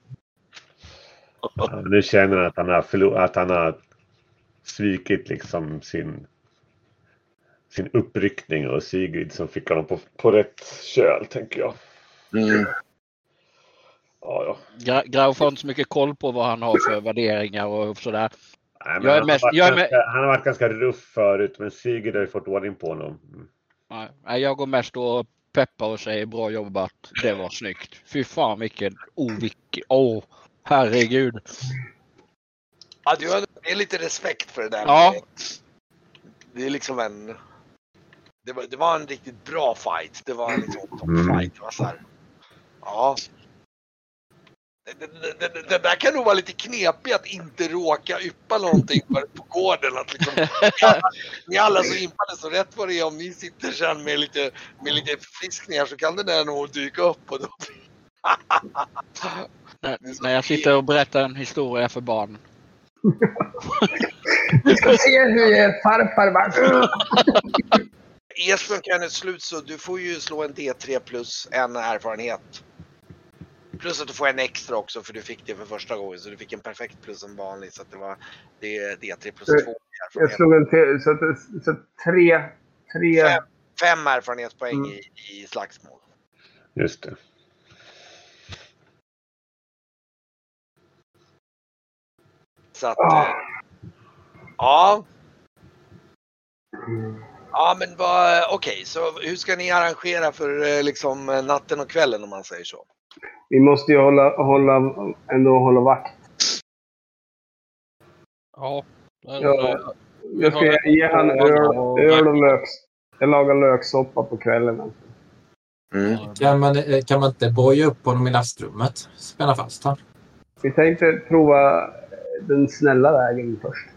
B: Ja, nu känner han att han har, att han har svikit liksom sin, sin uppryckning och Sigrid som fick honom på, på rätt köl, tänker jag.
C: Mm.
B: Ja, ja.
F: Gra- Graf har inte så mycket koll på vad han har för värderingar och sådär.
B: Nej,
F: Jag är
B: han,
F: mest-
B: har varit
F: jag är
B: ganska, han har varit ganska ruff förut, men Sigurd har ju fått ordning på honom. Mm.
F: Nej, Jag går mest och peppar och säger bra jobbat. Det var snyggt. Fy fan vilken... Oh, vilken... Åh, herregud.
C: Ja, du har det är lite respekt för det där.
F: Ja.
C: Det är liksom en... Det var, det var en riktigt bra fight. Det var en liksom
B: Mm.
C: toppfight. Det var så här. Ja. Det, det, det, det, där kan nog vara lite knepigt att inte råka yppa någonting på, på gården. Att liksom, ni, alla, ni alla så impade så rätt vad det är om ni sitter sen med lite, med lite förfriskningar så kan det där nog dyka upp. Och då...
F: när jag sitter och berättar en historia för barn.
A: Du ska se hur er farfar var.
C: Esbjörn kan ett slut så du får ju slå en D3 plus en erfarenhet. Plus att du får en extra också för du fick det för första gången så du fick en perfekt plus en vanlig så att det var det är D3 plus
A: Eh,
C: 2 i
A: Jag slog en till, så, att, så att tre, tre...
C: Fem, fem erfarenhetspoäng
A: Mm.
C: i, i slagsmål.
B: Just det.
C: Så att,
A: Ah.
C: ja. Ja men vad, okej så hur ska ni arrangera för eh, liksom natten och kvällen om man säger så?
A: Vi måste ju hålla, hålla, ändå hålla vakt.
E: Ja. Men,
A: Ja.
E: eh,
A: Jag ska ge han öl, öl och löks... Jag lagar löksoppa på kvällen. alltså.
D: Kan man, kan man inte boja upp honom i lastrummet? Spänna fast honom?
A: Vi tänkte prova den snälla vägen först.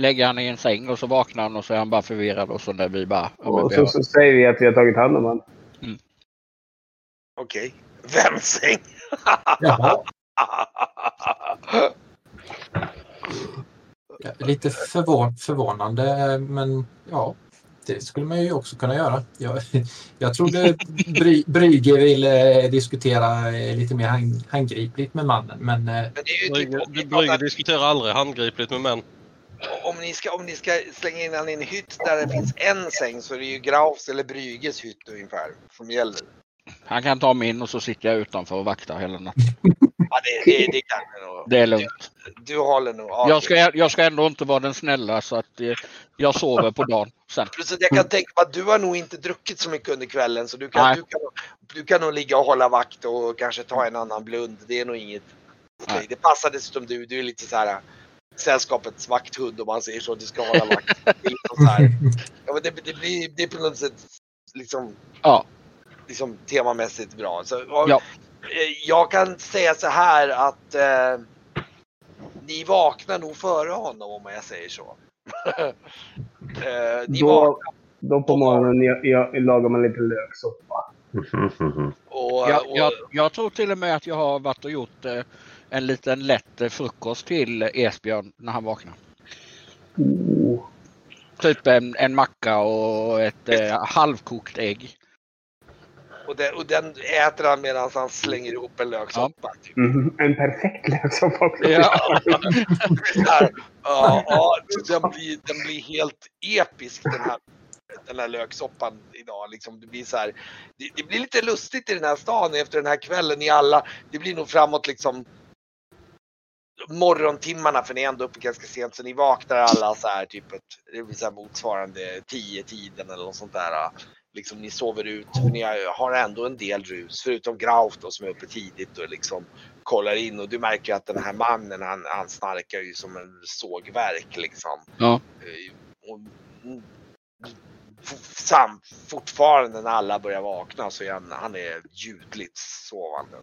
F: Lägger han i en säng och så vaknar han och så är han bara förvirrad och så när vi bara...
A: Och
F: vi
A: så, så säger vi att vi har tagit hand om honom.
C: Okej. Vems säng?
D: Lite förvån, förvånande, men ja, det skulle man ju också kunna göra. Jag, jag trodde Bry, Brygge ville diskutera eh, lite mer hand, handgripligt med mannen, men eh,
C: Men ju typ,
E: Brygge Brygge diskuterar aldrig handgripligt med män.
C: om, ni ska, om ni ska slänga in han i en hytt där det finns en säng så är det ju Graufs eller Brygges hytt ungefär som gäller.
F: Han kan ta min och så sitter jag utanför och vaktar hela natten.
C: Ja, det, det, det kan jag nog.
F: Det är lugnt.
C: Du håller nog. Ja,
F: Jag ska, jag ska ändå inte vara den snälla så att eh, jag sover på dagen sen.
C: Plus att jag kan tänka mig att du har nog inte druckit så mycket under kvällen så du kan,
F: Nej.
C: du kan, du kan nog ligga och hålla vakt och kanske ta en annan blund. Det är nog inget.
F: Nej.
C: Det passar dessutom du. Du är lite så här äh, sällskapets vakthund om man säger så. Du ska hålla vakt. Det, liksom ja, det, det, blir, det är på något sätt liksom,
F: Ja.
C: liksom temamässigt bra. Så, och,
F: Ja.
C: Eh, Jag kan säga så här att eh, ni vaknar nog före honom om jag säger så. eh, ni
A: Då,
C: vaknar
A: då på morgonen jag, jag, lagar man lite löksoppa.
C: och,
F: Jag,
C: och
F: jag, jag tror till och med att jag har varit och gjort eh, en liten lätt frukost till Esbjörn när han vaknar.
A: Oh.
F: Typ en, en macka och ett eh, halvkokt ägg.
C: Och den, och den äter han medan han slänger ihop en löksoppa. Typ.
A: Mhm, En perfekt löksoppa också.
F: Ja.
C: Ja, ja, den, blir, den blir helt episk den här, den här löksoppan idag. Liksom, det, blir så här, det, det blir lite lustigt i den här stan efter den här kvällen. Ni alla, det blir nog framåt liksom morgontimmarna för ni är ändå uppe ganska sent så ni vaknar alla så här typ ett, det blir så här motsvarande 10 tiden eller något sånt där. Liksom ni sover ut för ni har ändå en del rus förutom Grauf då som är uppe tidigt och liksom kollar in och du märker att den här mannen han, han snarkar ju som en sågverk liksom.
F: Ja.
C: Eh, Och, mm, f- sam, fortfarande när alla börjar vakna så är han, han är ljudligt sovande.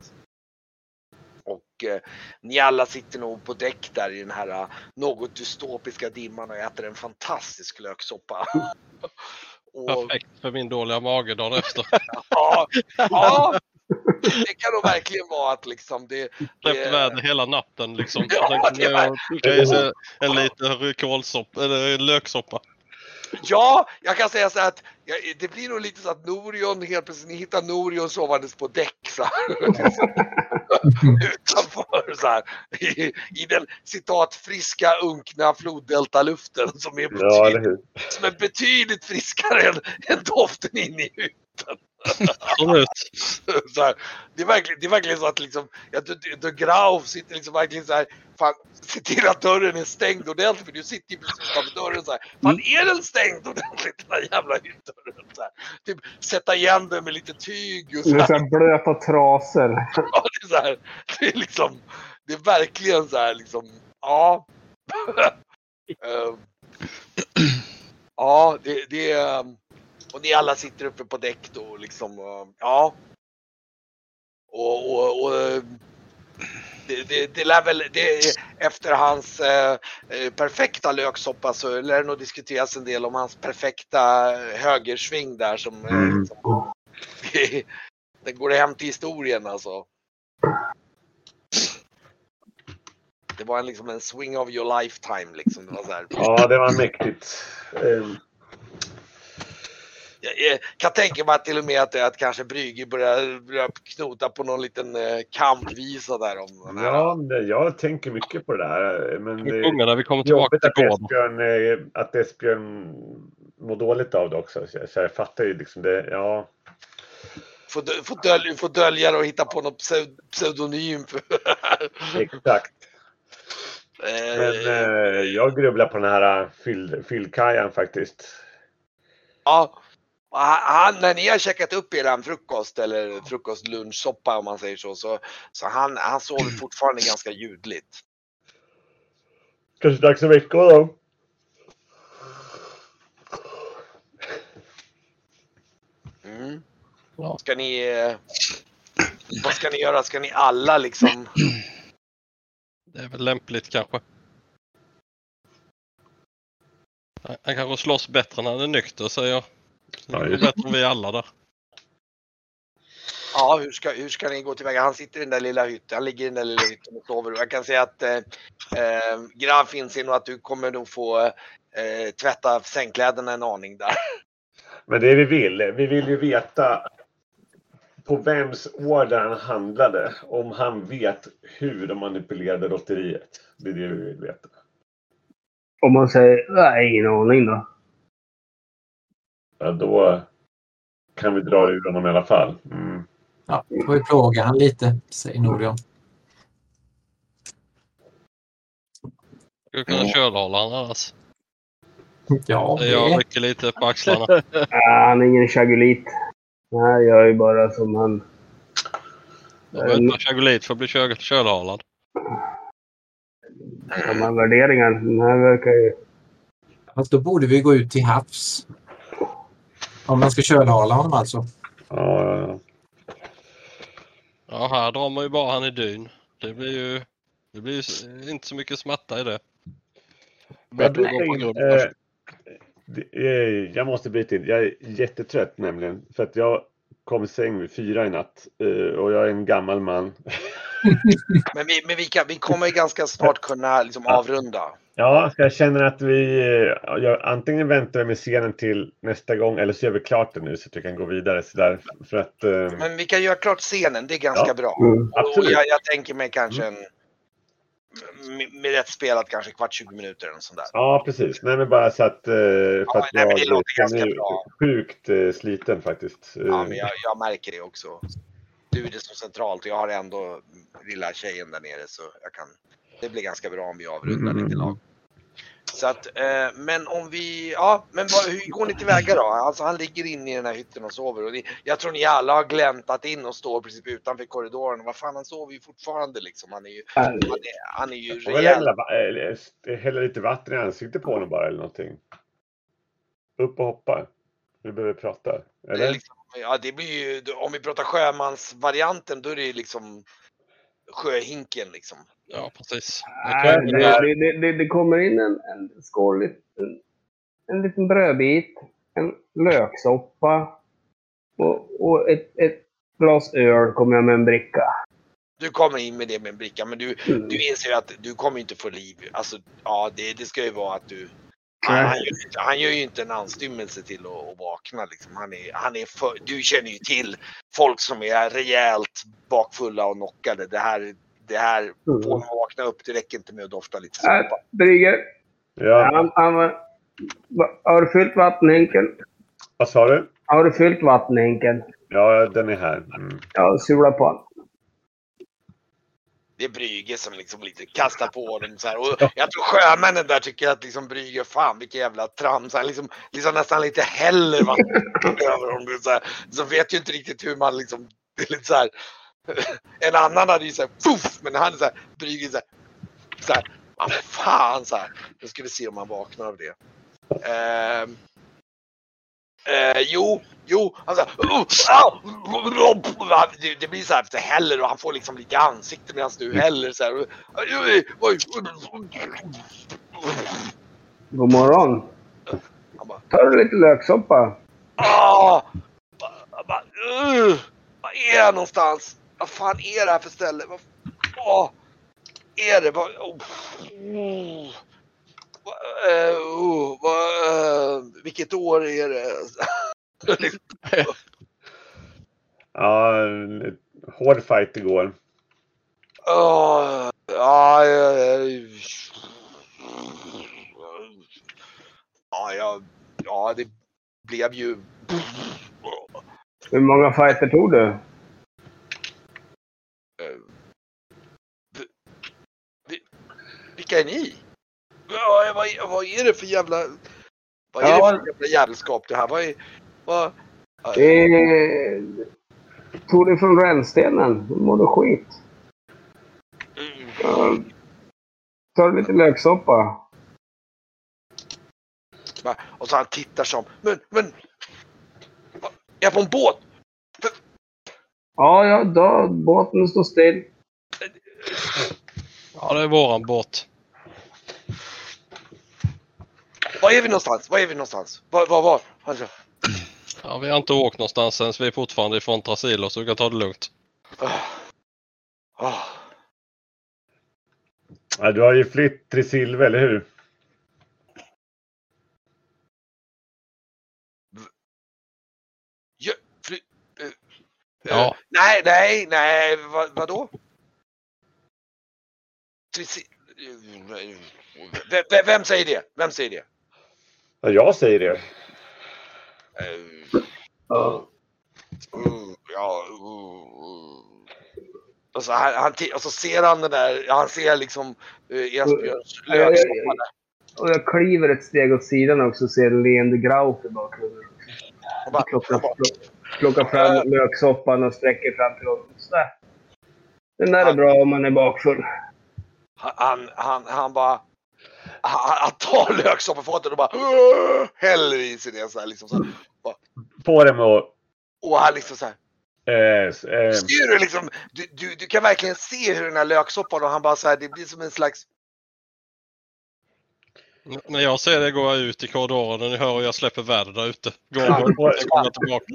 C: Och eh, ni alla sitter nog på däck där i den här eh, något dystopiska dimman och äter en fantastisk löksoppa.
E: Perfekt för min dåliga mage dagen efter.
C: ja, ja, det kan nog verkligen vara att liksom det...
E: Släppt väder hela natten liksom.
C: Ja,
E: tänkte
C: det var-
E: jag en liten kålsoppa, eller löksoppa.
C: Ja, jag kan säga så att ja, det blir nog lite så att Norion helt plötsligt, ni hittar Norion sovandes på däck så här. Utanför så här. I, I den citat friska unkna floddeltaluften som är
B: Ja,
C: betydligt,
B: hur?
C: som är betydligt friskare än, än doften inne i hytten.
E: Absolut.
C: så här, det, är verkligen, det är verkligen så att liksom, ja, du, du, du Grau sitter liksom verkligen så här, fan, se till att dörren är stängd ordentligt för du sitter ju precis utanför dörren så här. Fan,
A: Mm.
C: är den stängd ordentligt den här jävla hyttdörren? Så här. Typ sätta igen den med lite tyg och så
A: Det är så
C: här.
A: här blöta trasor.
C: Ja, det är så här, det är liksom, det är verkligen så här liksom, ja. Ehm, ja, det, det är, och ni alla sitter uppe på däck då liksom, och, ja. Och, och, och det, det, det lär väl, det, efter hans eh, eh, perfekta löksoppa så lär det nog diskuteras en del om hans perfekta högersving där som eh,
B: Mm.
C: liksom, det, det går hem till historien alltså. Det var en, liksom en swing of your lifetime liksom. Det var så här.
B: Ja, det var mäktigt. Ehm,
C: Jag, jag kan tänka mig att till och med att, att kanske Brygge börjar, börjar knota på någon liten eh, kampvisa där om.
B: Ja, det- jag tänker mycket på det där. Men det
E: när vi kommer
B: är
E: tillbaka till
B: att. Esbjörn, eh, att Esbjörn mår dåligt av det också. Så jag, så jag fattar ju liksom det. Ja,
C: Får, dö, får, dölja, får dölja det och hitta på något pseu- pseudonym. för-
B: exakt.
C: Eh,
B: Men eh, jag grubblar på den här eh, fyll- fyllkajan faktiskt.
C: Ja. Han, när ni har käkat upp er frukost eller frukostlunchsoppa om man säger så, så, så han, han sover fortfarande ganska ljudligt.
B: Kanske dags att väcka honom.
C: Mm. Ska ni... eh, Vad ska ni göra? Ska ni alla liksom...
E: Det är väl lämpligt kanske. Han han kanske slåss bättre när han är nykter säger jag. Det
B: Ja,
E: är bättre än vi alla där.
C: Ja, hur ska, hur ska ni gå tillväga? Han sitter i den där lilla hytten. Han ligger i den där lilla hytten och sover. Jag kan säga att eh, eh, Grav finns i nog att du kommer nog få eh, tvätta sängkläderna en aning där.
B: Men det vi vill, vi vill ju veta på vems order han handlade. Om han vet hur de manipulerade lotteriet. Det är det vi vill veta.
A: Om man säger nej, ingen aning då.
B: Ja, då kan vi dra det ur honom i alla fall. Mm.
D: Ja, får vi plåga han lite, säger Norion.
E: Skulle kunna kölhala han annars.
D: Ja,
E: Jag
D: det.
E: rycker lite på axlarna.
A: Ja, han är ingen chagulit. Nej, jag är ju bara som han.
E: Jag behöver inte ha chagolit för att bli köl- kölhalad.
A: Man värderingar? Den här verkar ju...
D: Fast då borde vi gå ut till havs. Om man ska kölhala honom alltså.
B: Ja, ja, ja.
E: Ja, här drar man ju bara han i dyn. Det blir ju det blir ju inte så mycket smärta i det.
F: Grund först.
B: Eh, det jag måste byta in. Jag är jättetrött nämligen. För att jag kom i säng vid fyra i natt. eh, Och jag är en gammal man.
C: Men vi, men vi, kan, vi kommer ganska snart kunna liksom avrunda.
B: Ja, jag känner att vi... Jag, antingen väntar med scenen till nästa gång eller så gör vi klart det nu så att vi kan gå vidare. Så där, för att... eh,
C: Men vi kan göra klart scenen, det är ganska
B: Ja.
C: bra.
A: Mm.
C: Och
B: Absolut.
C: jag, jag tänker mig kanske en... Med, med rätt spelat kanske kvart 20 minuter eller något sånt där.
B: Ja, precis. Nej, men bara så att... eh, För
C: Ja,
B: att
C: nej, men det
B: jag
C: låter ganska bra.
B: sjukt eh, sliten faktiskt.
C: Ja, men jag, jag märker det också. Du är det så centralt och jag har ändå lilla tjejen där nere så jag kan... Det blir ganska bra om vi avrundar
B: Mm.
C: lite lag. Så att, eh, men om vi, ja, men vad, hur går ni tillväga då? Alltså han ligger inne i den här hytten och sover och ni, jag tror ni alla har gläntat in och står precis utanför korridoren. Vad fan, han sover ju fortfarande liksom. Han är ju, han är, han är ju rejäl.
B: hälla, va- eller, hälla lite vatten i ansiktet på honom bara eller någonting. Upp och hoppa. Vi behöver prata.
C: Det är
B: Eller?
C: liksom, ja, det blir ju, om vi pratar sjömansvarianten, då är det ju liksom sjöhinken liksom.
E: Ja, precis.
A: Nej, det, det, det, det kommer in en, en skål, en, en liten brödbit, en löksoppa och, och ett, ett glas öl kommer jag med en bricka.
C: Du kommer in med det med en bricka, men du,
A: Mm.
C: du inser ju att du kommer inte få liv. Alltså, ja, det, det ska ju vara att du... Han, han, gör, inte- han gör ju inte en anstymmelse till att, att vakna. Liksom. Han är, han är för, du känner ju till folk som är rejält bakfulla och knockade. Det här, det här
A: Mm.
C: får man vakna upp. Det räcker inte med att dofta lite
A: Äh,
C: soppa.
A: Brygger,
B: Ja,
A: han, han, har du fyllt vattenhinken?
B: vad sa du?
A: Har du fyllt vattenhinken?
B: Ja, den är här. Mm.
A: Ja, sula på den.
C: Det är Brygge som liksom lite kastar på dem så här. Och jag tror sjömännen där tycker att liksom Brygge, fan vilket jävla trams. Han liksom, liksom nästan lite häller vatten över dem. Så, här. så vet ju inte riktigt hur man liksom, lite så här. En annan hade ju såhär, puff, men han är såhär, Brygge såhär, såhär, vad fan såhär. Nu ska vi se om han vaknar av det. Ehm, Eh, jo, jo, han sa, oh, ah, det, det blir så här efter häller och han får liksom lite i ansiktet medan du häller så här.
A: God morgon.
C: Han bara,
A: Tar du lite löksoppa?
C: ah, bara, uh, vad är jag någonstans? Vad fan är det här för ställe? Vad ah, är det? Vad, oh. Vad, eh, oh, vad, eh, vilket år är det?
B: Ja, hård fight igår.
C: Åh, ja, ja, ja, ja, ja, det blev ju...
A: Hur många fighter tog du?
C: Vilka är ni? Vad, är- vad är det för jävla... Vad är
A: Ja.
C: det för jävla jävelskap det här? Vad är... Vad...
A: Eh, tog du från rännstenen? Nu mår du skit. Ja. Tar du lite löksoppa?
C: Va? Och så han tittar som, men, men, va? är jag på en båt?
A: Ja, ja, då, båten står still.
E: Ja, det är våran båt.
C: Var är vi någonstans? Var är vi någonstans? Var, var, var? Alltså,
E: Ja, vi har inte åkt någonstans än, så vi är fortfarande ifrån Trasilo, så du kan ta det lugnt.
C: ah. Ah.
B: Ja, du har ju flytt till Silve, eller hur?
C: Ja, fly, eh, eh,
E: Ja.
C: nej, nej, nej, vad, vadå? Eh, vem, vem säger det? Vem säger det?
B: Ja, jag säger det.
C: Eh,
A: Ja.
C: Uh, ja, uh. Och, så han, han, ti- och så ser han den där, han ser liksom uh, Esbjörns
A: ja. Och jag kliver ett steg åt sidan också och ser leende Grauf i bakgrunden.
C: Han
A: Plockar,
C: han
A: plockar fram löksoppan och sträcker fram till honom. Sådär. Den där är bra om man är bakfull.
C: han, han, han bara han, han tar löksoppafatet och bara häller i sig det så här, liksom så här.
B: Få dem att...
C: Och han liksom så här.
B: Eh, s- eh,
C: Ser du liksom, du, du, du kan verkligen se hur den här löksoppan och han bara så här, det blir som en slags
E: N- När jag ser det går jag ut i korridoren och ni hör hur jag släpper väder där ute. Går och tillbaka.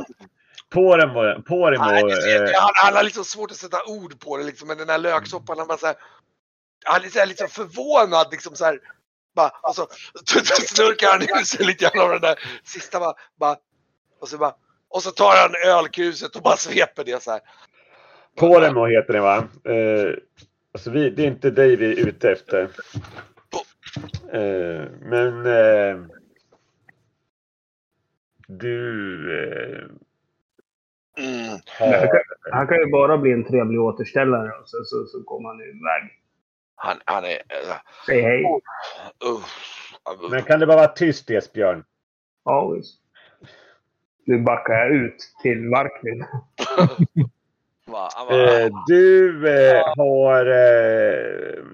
B: på dem och... På och
C: det ser,
B: eh,
C: han, han har liksom svårt att sätta ord på det liksom, men den där löksoppan, han bara så här, Han är så här liksom förvånad liksom så här. Bara, och så snurkar han ur sig lite grann av den där sista bara, bara och så bara och så tar han ölkruset och bara sveper det så här.
B: På dem och heter det va? Eh, alltså vi, det är inte dig vi är ute efter. Eh, men... Eh, du... Eh,
C: Mm.
B: har,
A: Han kan ju bara bli en trevlig återställare och så, så, så kommer han iväg.
C: Han, han är... Uh,
A: Säg hej.
C: uh,
B: men kan det bara vara tyst Esbjörn?
A: Ja, visst. Nu backar jag ut till
C: bara,
B: Eh, du eh, har... Eh,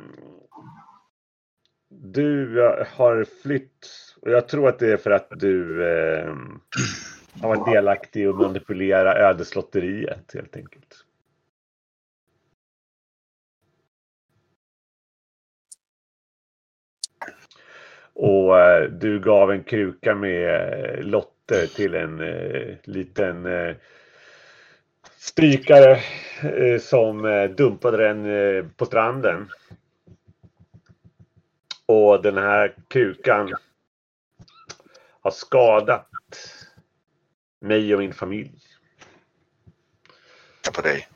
B: du eh, har flytt. Och jag tror att det är för att du eh, har varit delaktig i att manipulera ödeslotteriet helt enkelt. Och eh, du gav en kruka med eh, lotter till en eh, liten strykare som dumpade den på stranden. Och den här krukan har skadat mig och min familj.
C: titta på dig.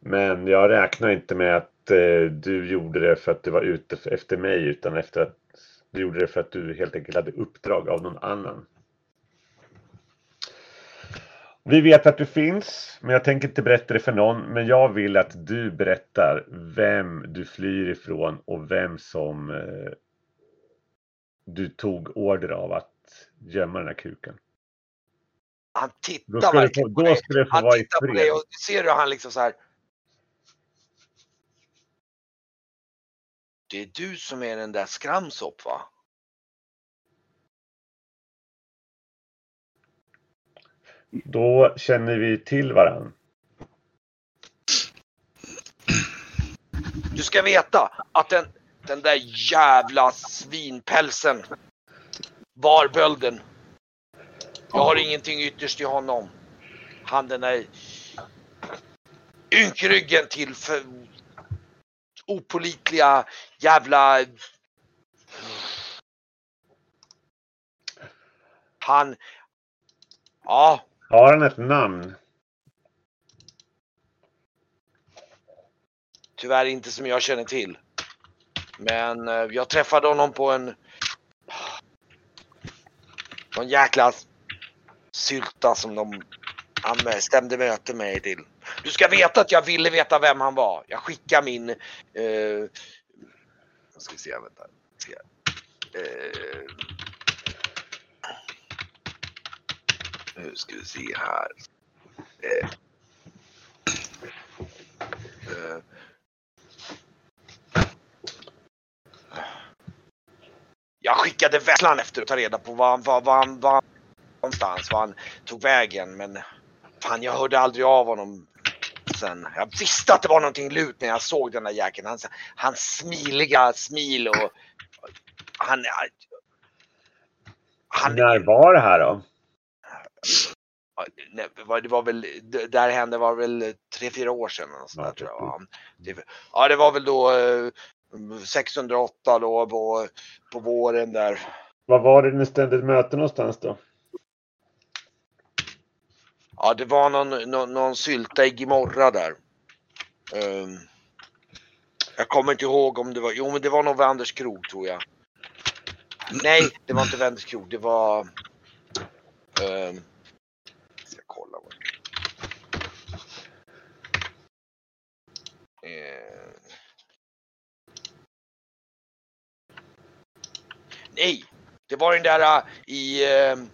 B: Men jag räknar inte med att du gjorde det för att du var ute efter mig utan efter att du gjorde det för att du helt enkelt hade uppdrag av någon annan. Vi vet att du finns, men jag tänker inte berätta det för någon. Men jag vill att du berättar vem du flyr ifrån och vem som eh, du tog order av att gömma den här kuken.
C: Han tittar
B: du
C: verkligen på
B: då
C: dig.
B: du
C: Han tittar på dig och ser du han liksom så här. Det är du som är den där skramsopp va?
B: Då känner vi till varann.
C: Du ska veta att den, den där jävla svinpälsen var bölden. Jag har ingenting ytterst i honom. Han den där ynkryggen till för opolitliga jävla... Han... Ja,
B: Har han ett namn?
C: Tyvärr inte som jag känner till. Men eh, jag träffade honom på en... Någon jäkla sylta som de stämde möte med mig till. Du ska veta att jag ville veta vem han var. Jag skickade min... Eh, jag ska se, vänta. Se. Eh, nu ska vi se här. Eh, eh, Jag skickade vässlan efter att ta reda på var han var, var, han var någonstans, var han tog vägen. Men fan, jag hörde aldrig av honom sen. Jag visste att det var någonting lut när jag såg den där jäkeln. Hans, hans smiliga smil och han... Han,
B: När var det här då?
C: det var väl, det där hände var väl tre, fyra år sedan. Sånt där, tror jag. Ja, det var väl då eh, 608 då på, på våren där.
B: Var var det ni ställde ett möte någonstans då?
C: Ja, det var någon, någon, någon sylta i Gimorra där. Um, jag kommer inte ihåg om det var, jo men det var nog Vanders krog tror jag. Nej, det var inte Vanders krog, det var... Um, ska jag kolla vad Ehm. Nej, det var den där äh, i, ehm,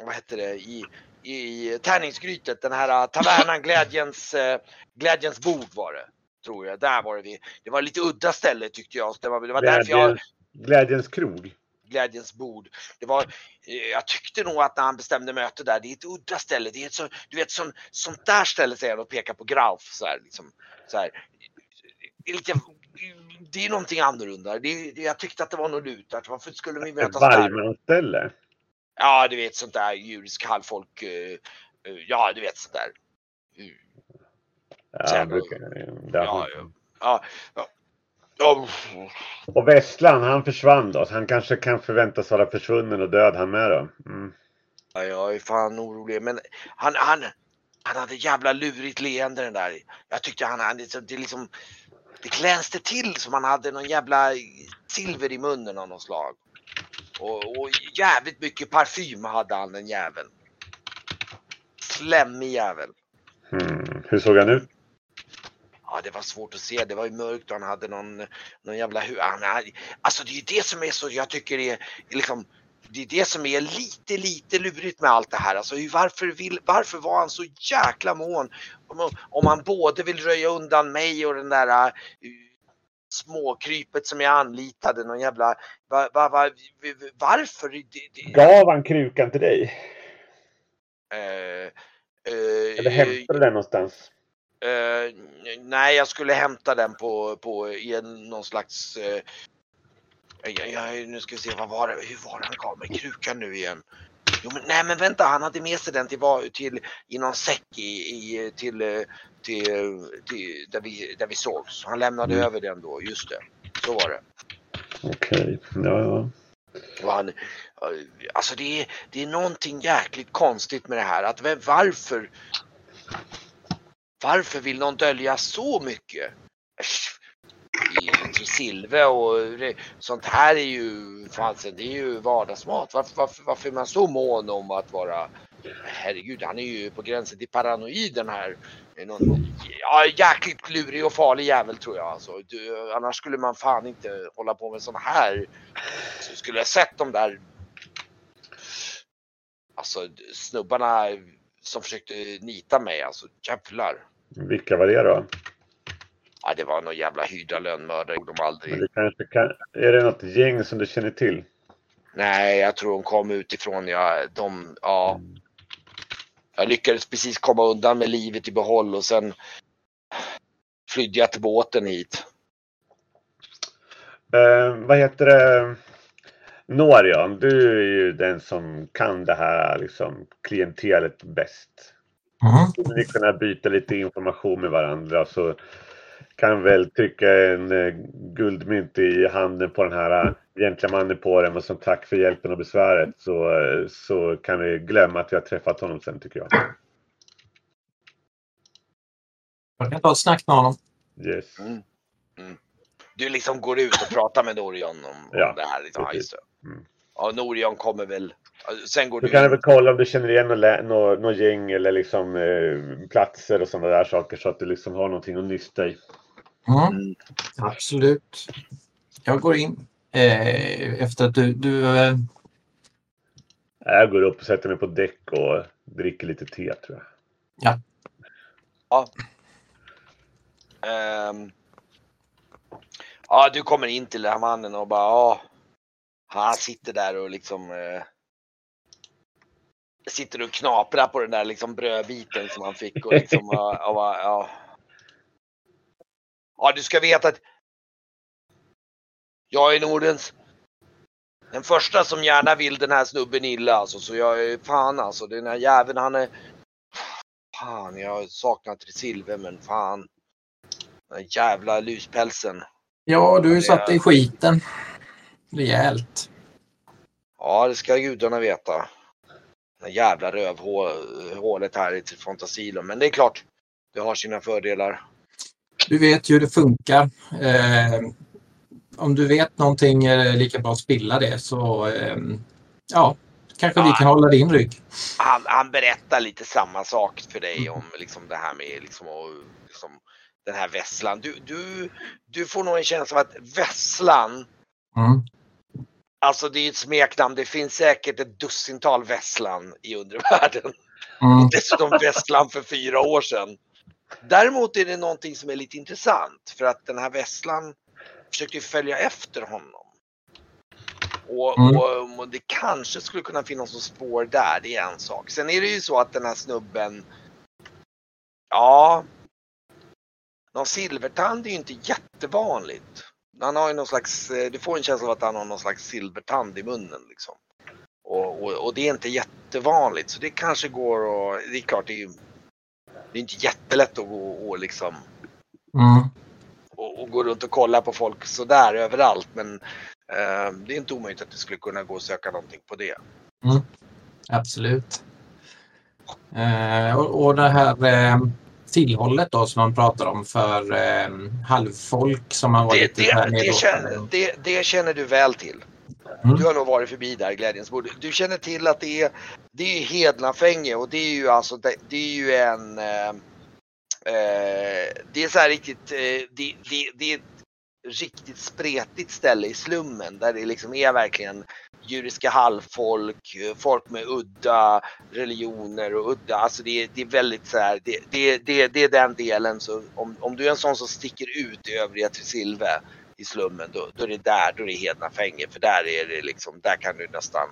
C: vad hette det, i, i tärningsgrytet, den här äh, tavernan Glädjens, äh, Glädjens bord var det. Tror jag, där var det vi. Det var lite udda ställe tyckte jag. Det var, det var därför jag,
B: Glädjens, glädjens krog?
C: Glädjens bord. Det var, eh, jag tyckte nog att när han bestämde möte där, det är ett udda ställe. Det är ett så, du vet, sån, sånt där ställe säger han och pekar på Grauf så här, liksom, så här. Det är Lite, det är någonting annorlunda. Det, jag tyckte att det var något lutat. Varför skulle vi
B: Ett
C: mötas där?
B: vargmanställe?
C: Ja, du vet sånt där djurisk halvfolk. eh, eh, Ja, du vet sånt där.
B: Ja,
C: Sen-
B: brukar,
C: Ja, ja. Ja, ja. ja.
B: Och Vesslan, han försvann då. Så han kanske kan förväntas vara försvunnen och död han med då. Mm.
C: Ja, jag är fan orolig. Men han, han, han hade jävla lurigt leende den där. Jag tyckte han hade det, det liksom. Det glänste till som han hade någon jävla silver i munnen av något slag. Och, och jävligt mycket parfym hade han den jäveln. Slemmig jävel.
B: Mm. Hur såg han ut?
C: Ja, det var svårt att se. Det var ju mörkt och han hade någon, någon jävla hu- han, hade- Alltså det är ju det som är så, jag tycker det är liksom, det är det som är lite, lite lurigt med allt det här. Alltså varför, vill, varför var han så jäkla mån om, om han både vill röja undan mig och den där uh, småkrypet som jag anlitade, någon jävla, va, va, va, varför? Det, det,
B: Gav han krukan till dig?
C: eh, eh,
B: Eller hämtade du den någonstans?
C: Eh, nej, jag skulle hämta den på, på i en, någon slags... Uh, jag, jag, nu ska vi se, vad var det? Hur var det han gav mig krukan nu igen? Jo, men, nej, men vänta, han hade med sig den till, till i någon säck i, i, till, eh, till, till där, vi, där vi sågs. Han lämnade
B: Mm.
C: över den då, just det. Så var det.
B: Okej, ja, ja.
C: Och han, alltså det är, det är någonting jäkligt konstigt med det här. Att varför? Varför vill någon dölja så mycket? Äsch, silver och sånt här är ju, fan, det är ju vardagsmat. Varför, varför, varför är man så mån om att vara Herregud, han är ju på gränsen till paranoid den här. Eh, någon, ja, jäkligt klurig och farlig jävel tror jag. Alltså, du, annars skulle man fan inte hålla på med sån här. Så skulle jag sett de där Alltså snubbarna som försökte nita mig, alltså jävlar.
B: Vilka var det då?
C: Ja, det var någon jävla hyrda lönnmördare, de aldrig.
B: Det kanske kan... Är det något gäng som du känner till?
C: Nej, jag tror de kom utifrån. Ja, de, ja. Jag lyckades precis komma undan med livet i behåll och sen flydde jag till båten hit.
B: Eh, vad heter det? Norion, du är ju den som kan det här liksom, klientelet bäst.
D: Mhm.
B: Skulle ni kunna byta lite information med varandra så kan väl trycka en eh, guldmynt i handen på den här eh, gentlemannen på den och som tack för hjälpen och besväret så, eh, så kan vi glömma att vi har träffat honom sen tycker jag.
D: Jag kan ta ett snack med honom.
B: Yes.
C: Mm. Mm. Du liksom går ut och pratar med Norion om,
B: Ja,
C: om det här. Liksom. Ja,
B: precis. Mm.
C: Ja, Norion kommer väl. Sen går
B: Du
C: du
B: kan väl kolla om du känner igen något, något gäng eller liksom eh, platser och sådana där saker så att du liksom har någonting att nysta i.
D: Mm.
C: Mm.
D: Absolut. Jag går in eh, efter att du... du eh,
B: Jag går upp och sätter mig på däck och dricker lite te tror jag.
C: Ehm, ja, du kommer in till den här mannen och bara ja. Han sitter där och liksom eh, sitter och knaprar på den där liksom brödbiten som han fick och liksom ja, och bara, ja. Ja, du ska veta att jag är Nordens den första som gärna vill den här snubben illa alltså, så jag är fan alltså den här jäveln han är Fan, jag saknar Tresilver men fan. Den jävla luspälsen.
D: ja, du
C: det-
D: satt i skiten. Rejält.
C: Ja, det ska gudarna veta. Det jävla rövhålet här i Fontasilum. Men det är klart, det har sina fördelar.
D: Du vet ju hur det funkar. Eh, om du vet någonting är det lika bra att spilla det så eh, ja, kanske vi
C: Ja.
D: kan hålla din rygg.
C: Han, han berättar lite samma sak för dig om liksom det här med liksom, och, liksom, den här vesslan. Du, du, du får nog en känsla av att vesslan,
D: Mm.
C: alltså det är ett smeknamn. Det finns säkert ett dussintal vesslan i undervärlden.
D: Mm.
C: Dessutom Vesslan för fyra år sedan. Däremot är det någonting som är lite intressant för att den här Vesslan försökte följa efter honom. Och,
D: Mm.
C: och, och det kanske skulle kunna finnas något spår där, det är en sak. Sen är det ju så att den här snubben, ja, någon silvertand är ju inte jättevanligt. Han har ju någon slags, eh, du får en känsla av att han har någon slags silvertand i munnen liksom. Och, och, och det är inte jättevanligt så det kanske går och det är klart det är ju det är inte jättelätt att gå och liksom
D: Mm.
C: och, och gå runt och kolla på folk sådär överallt men eh, det är inte omöjligt att du skulle kunna gå och söka någonting på det.
D: Absolut. Eh, och, och det här eh, tillhållet då som man pratar om för eh, halvfolk som har
C: Det,
D: varit
C: det,
D: här
C: det,
D: nedåt.
C: känner, det, det känner du väl till.
D: Mm.
C: Du har nog varit förbi där, Glädjens bord. Du känner till att det är, det är Hednafänge och det är ju alltså, det, det är ju en eh, eh, det är så här riktigt, eh, det, det, det är ett riktigt spretigt ställe i slummen där det liksom är verkligen judiska halvfolk, folk med udda religioner och udda, alltså det är, det är väldigt så här, det, det, det, det är den delen så om, om du är en sån som sticker ut i övriga Tresilve i slummen då, då är det där, då är det Hednafänge för där är det liksom, där kan du nästan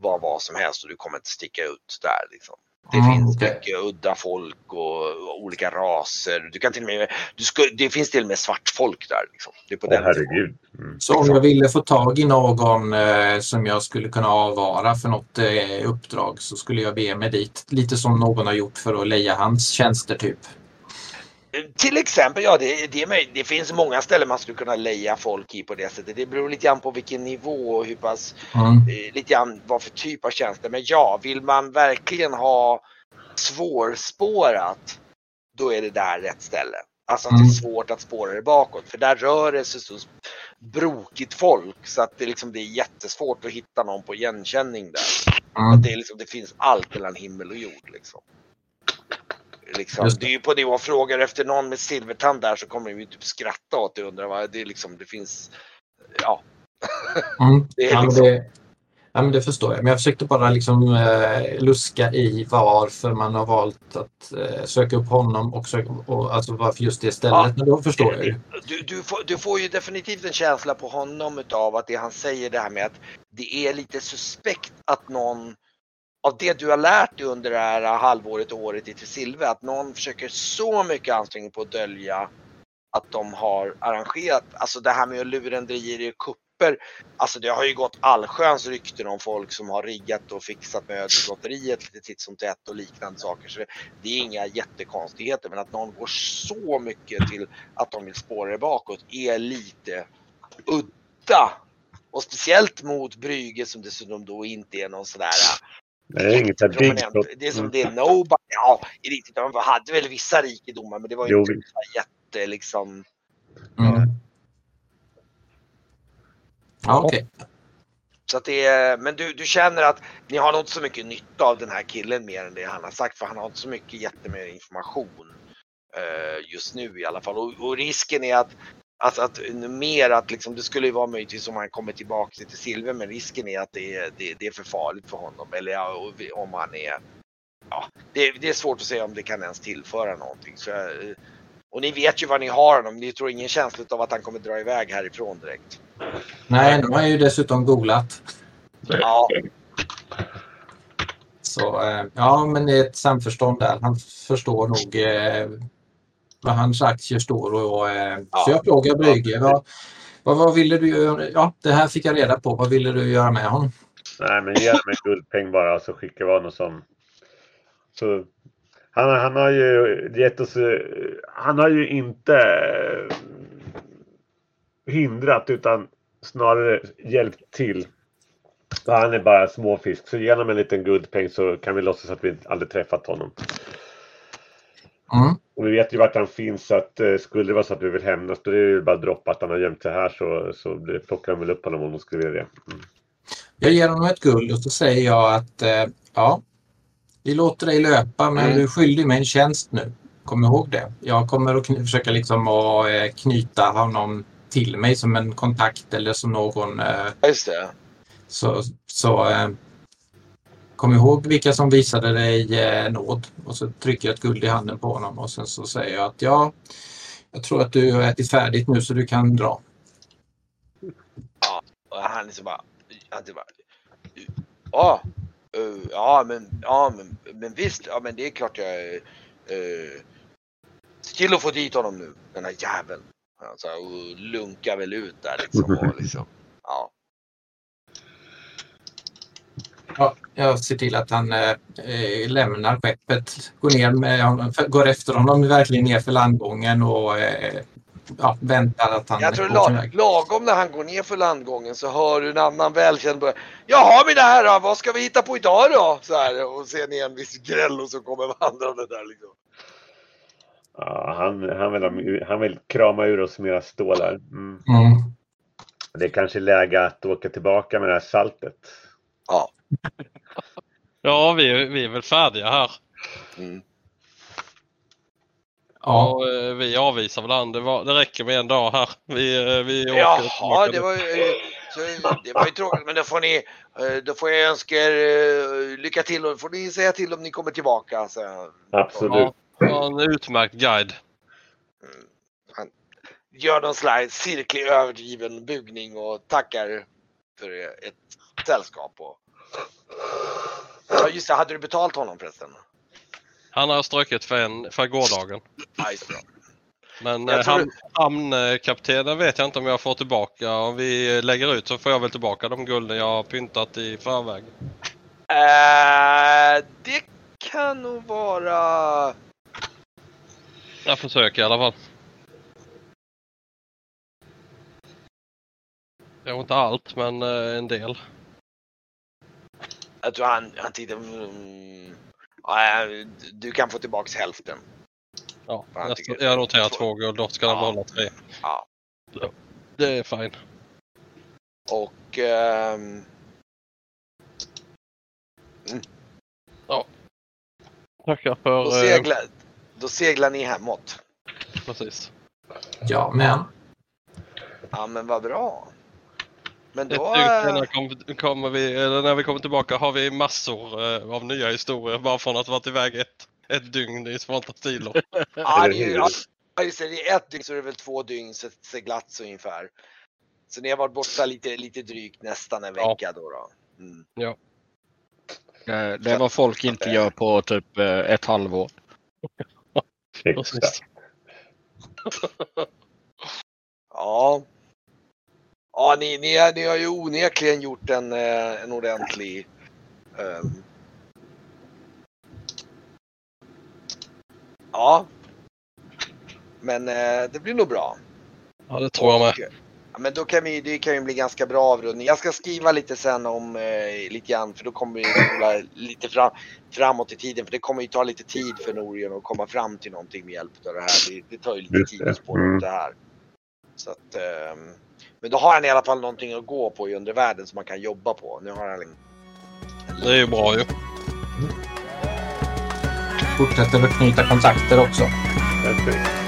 C: vara vad som helst och du kommer inte sticka ut där liksom. Det
D: Mm,
C: finns
D: okej.
C: mycket udda folk och, olika raser. Du kan till och med, du ska, det finns till och med svart folk där. Liksom. Det är på
B: Åh
C: den
B: herregud. Mm.
D: Så om jag ville få tag i någon eh, som jag skulle kunna avvara för något eh, uppdrag så skulle jag be mig dit. Lite som någon har gjort för att leja hans tjänster typ.
C: Till exempel, ja det, det, möjligt. det finns många ställen man skulle kunna leja folk i på det sättet. Det beror lite grann på vilken nivå och hur pass,
D: Mm.
C: eh, lite grann vad för typ av tjänster. Men ja, vill man verkligen ha svårspårat, då är det där rätt ställe. Alltså att det
D: Mm.
C: är svårt att spåra det bakåt. För där rör det sig så brokigt folk så att det, liksom, det är jättesvårt att hitta någon på igenkänning där.
D: Mm.
C: Att det, är liksom, det finns allt mellan himmel och jord. Liksom. Liksom,
D: Just
C: det är ju på nivå, frågar efter någon med silvertand där så kommer de ju typ skratta åt det och undra vad det är liksom, det finns, ja.
D: Mm.
C: Det är
D: ja,
C: liksom-
D: det, ja, men det förstår jag. Men jag försökte bara liksom eh, luska i varför man har valt att eh, söka upp honom och, söka, och alltså varför just det stället.
C: Ja.
D: Men då förstår jag ju.
C: Du, du, får, du får ju definitivt en känsla på honom utav att det han säger det här med att det är lite suspekt att någon av det du har lärt dig under det här halvåret och året i Silve, att någon försöker så mycket ansträngning på att dölja att de har arrangerat, alltså det här med lurendrejerier och kupper. Alltså det har ju gått allsköns rykten om folk som har riggat och fixat med Ödeslotteriet lite titt som tätt och liknande saker. Så det, det är inga jättekonstigheter men att någon går så mycket till att de vill spåra det bakåt är lite udda. Och speciellt mot Brygge som dessutom då inte är någon sådär
B: det är inget
C: prominent. Det är som
B: Mm.
C: det är nobody. Ja, i riktigt. De hade väl vissa rikedomar men det var ju inte jätte liksom.
D: Mm. Ja, okej.
C: Så att det är, men du, du känner att ni har nog inte så mycket nytta av den här killen mer än det han har sagt för han har inte så mycket jättemer information eh, just nu i alla fall. Och, och risken är att, att, att mer att liksom, det skulle ju vara möjligtvis om han kommer tillbaka till silver men risken är att det är, det, det är för farligt för honom eller ja, om han är Ja, det, det är svårt att säga om det kan ens tillföra någonting. Så, jag- och ni vet ju vad ni har honom. Ni tror ingen känsla av att han kommer dra iväg härifrån direkt.
D: Nej, de har ju dessutom googlat.
C: Ja,
D: Så eh, ja, men det är ett samförstånd där. Han förstår nog eh, vad hans aktier står och eh,
C: Ja.
D: så jag frågar Brygge. Vad, vad, vad ville du göra? Ja, det här fick jag reda på. Vad ville du göra med honom?
B: Nej, men ge dem en guldpeng bara så skickar vi honom som... Så, han, han har ju gett oss... Han har ju inte eh, hindrat utan snarare hjälpt till. Så han är bara småfisk. Så genom en liten guldpeng så kan vi låtsas att vi aldrig träffat honom.
D: Mm.
B: Och vi vet ju vart han finns så att eh, skulle det vara så att vi vill hämnas då är det ju bara att droppa att han har gömt sig här så, så blir- plockar de väl upp honom om de skulle vilja det. Mm.
D: Jag ger honom ett guld och så säger jag att eh, ja, vi låter dig löpa men
C: Mm.
D: du är skyldig mig en tjänst nu. Kom ihåg det. Jag kommer att kny- försöka liksom att eh, knyta honom till mig som en kontakt eller som någon eh,
C: just det.
D: Så, så eh, kom ihåg vilka som visade dig eh, nåd. Och så trycker jag ett guld i handen på honom och sen så säger jag att ja, jag tror att du har ätit färdigt nu så du kan dra.
C: Och han liksom bara, han typ bara, ja, eh, ja men, ja men, men visst, ja men det är klart jag, se till att få dit honom nu, den här jäveln. Alltså, och lunkar väl ut där liksom och liksom, ja.
D: Ja, jag ser till att han eh, eh, lämnar skeppet, går, ner med honom, går efter honom verkligen ner för landgången och eh, ja, väntar att han
C: Jag tror lag, lagom när han går ner för landgången så hör du en annan välkänd börja. Jaha mina herrar, vad ska vi hitta på idag då? Så här, och ser ni en viss Grello som kommer vandrande där liksom.
B: Ja, han, han, vill, ha- han vill krama ur oss mera stålar. Mm.
D: Mm.
B: Det är kanske läge att åka tillbaka med det här saltet.
C: Ja.
E: Ja, vi, vi är väl färdiga här.
C: Mm.
D: Ja,
E: Och, eh, vi avvisar väl han. Det, var, det räcker med en dag här. Vi, eh, vi åker
C: Jaha,
E: tillbaka
C: det var, ju, så, det var ju tråkigt men då får ni, eh, då får jag önska er lycka till och får ni säga till om ni kommer tillbaka. Så, mm,
B: Absolut.
E: Ja, en utmärkt guide.
C: han gör någon slags cirklig överdriven bugning och tackar för ett sällskap. Och... Ja just det, hade du betalt honom förresten?
E: Han har strukit för, en, för gårdagen.
C: Just det.
E: Men
C: Jag
E: eh, ham, hamnkaptenen vet jag inte om jag får tillbaka. Om vi lägger ut så får jag väl tillbaka de gulden jag har pyntat i förväg.
C: Eh, det kan nog vara...
E: Jag försöker i alla fall. Jag har inte allt, men eh, en del.
C: Jag tror han, han tittar... Mm, ja, du kan få tillbaks hälften.
E: Ja, nästa,
C: tycker-
E: jag noterar två guld, då ska
C: Ja.
E: behålla tre.
C: Ja.
E: Det är fine.
C: Och... ehm,
E: Tackar för...
C: Då
E: eh,
C: seglar, då seglar ni hemåt.
E: precis.
D: Ja, men.
C: Ja men vad bra. Men
E: Ett
C: då...
E: dygn
C: eh,
E: kom, kommer vi, eller när vi kommer tillbaka har vi massor eh, av nya historier bara från att varit iväg ett, ett dygn i Svanta Stilo.
C: Ja, det är ja, just det, är ett dygn så är det väl två dygn se- seglats ungefär. Så ni har varit borta lite, lite drygt nästan en
E: Ja.
C: vecka då. då. Mm.
F: Det, det är vad folk inte gör på typ eh, ett halvår.
C: Ja. Ja, ni, ni, ni har ju onekligen gjort en, eh, en ordentlig... ehm, ja. Men eh, det blir nog bra.
E: Ja, det tror jag med.
C: Och, Ja, men då kan vi, det kan ju bli ganska bra avrundning. Jag ska skriva lite sen om eh, lite grann för då kommer vi spola lite fram, framåt i tiden för det kommer ju ta lite tid för Norgen att komma fram till någonting med hjälp av det här. Det, det tar ju lite tid att spåra
B: Mm.
C: upp det här. Så att, ehm, men då har han i alla fall någonting att gå på i undervärlden som man kan jobba på. Nu har han en,
E: Det är ju bra ju.
D: Fortsätter att knyta kontakter också.
B: Perfekt.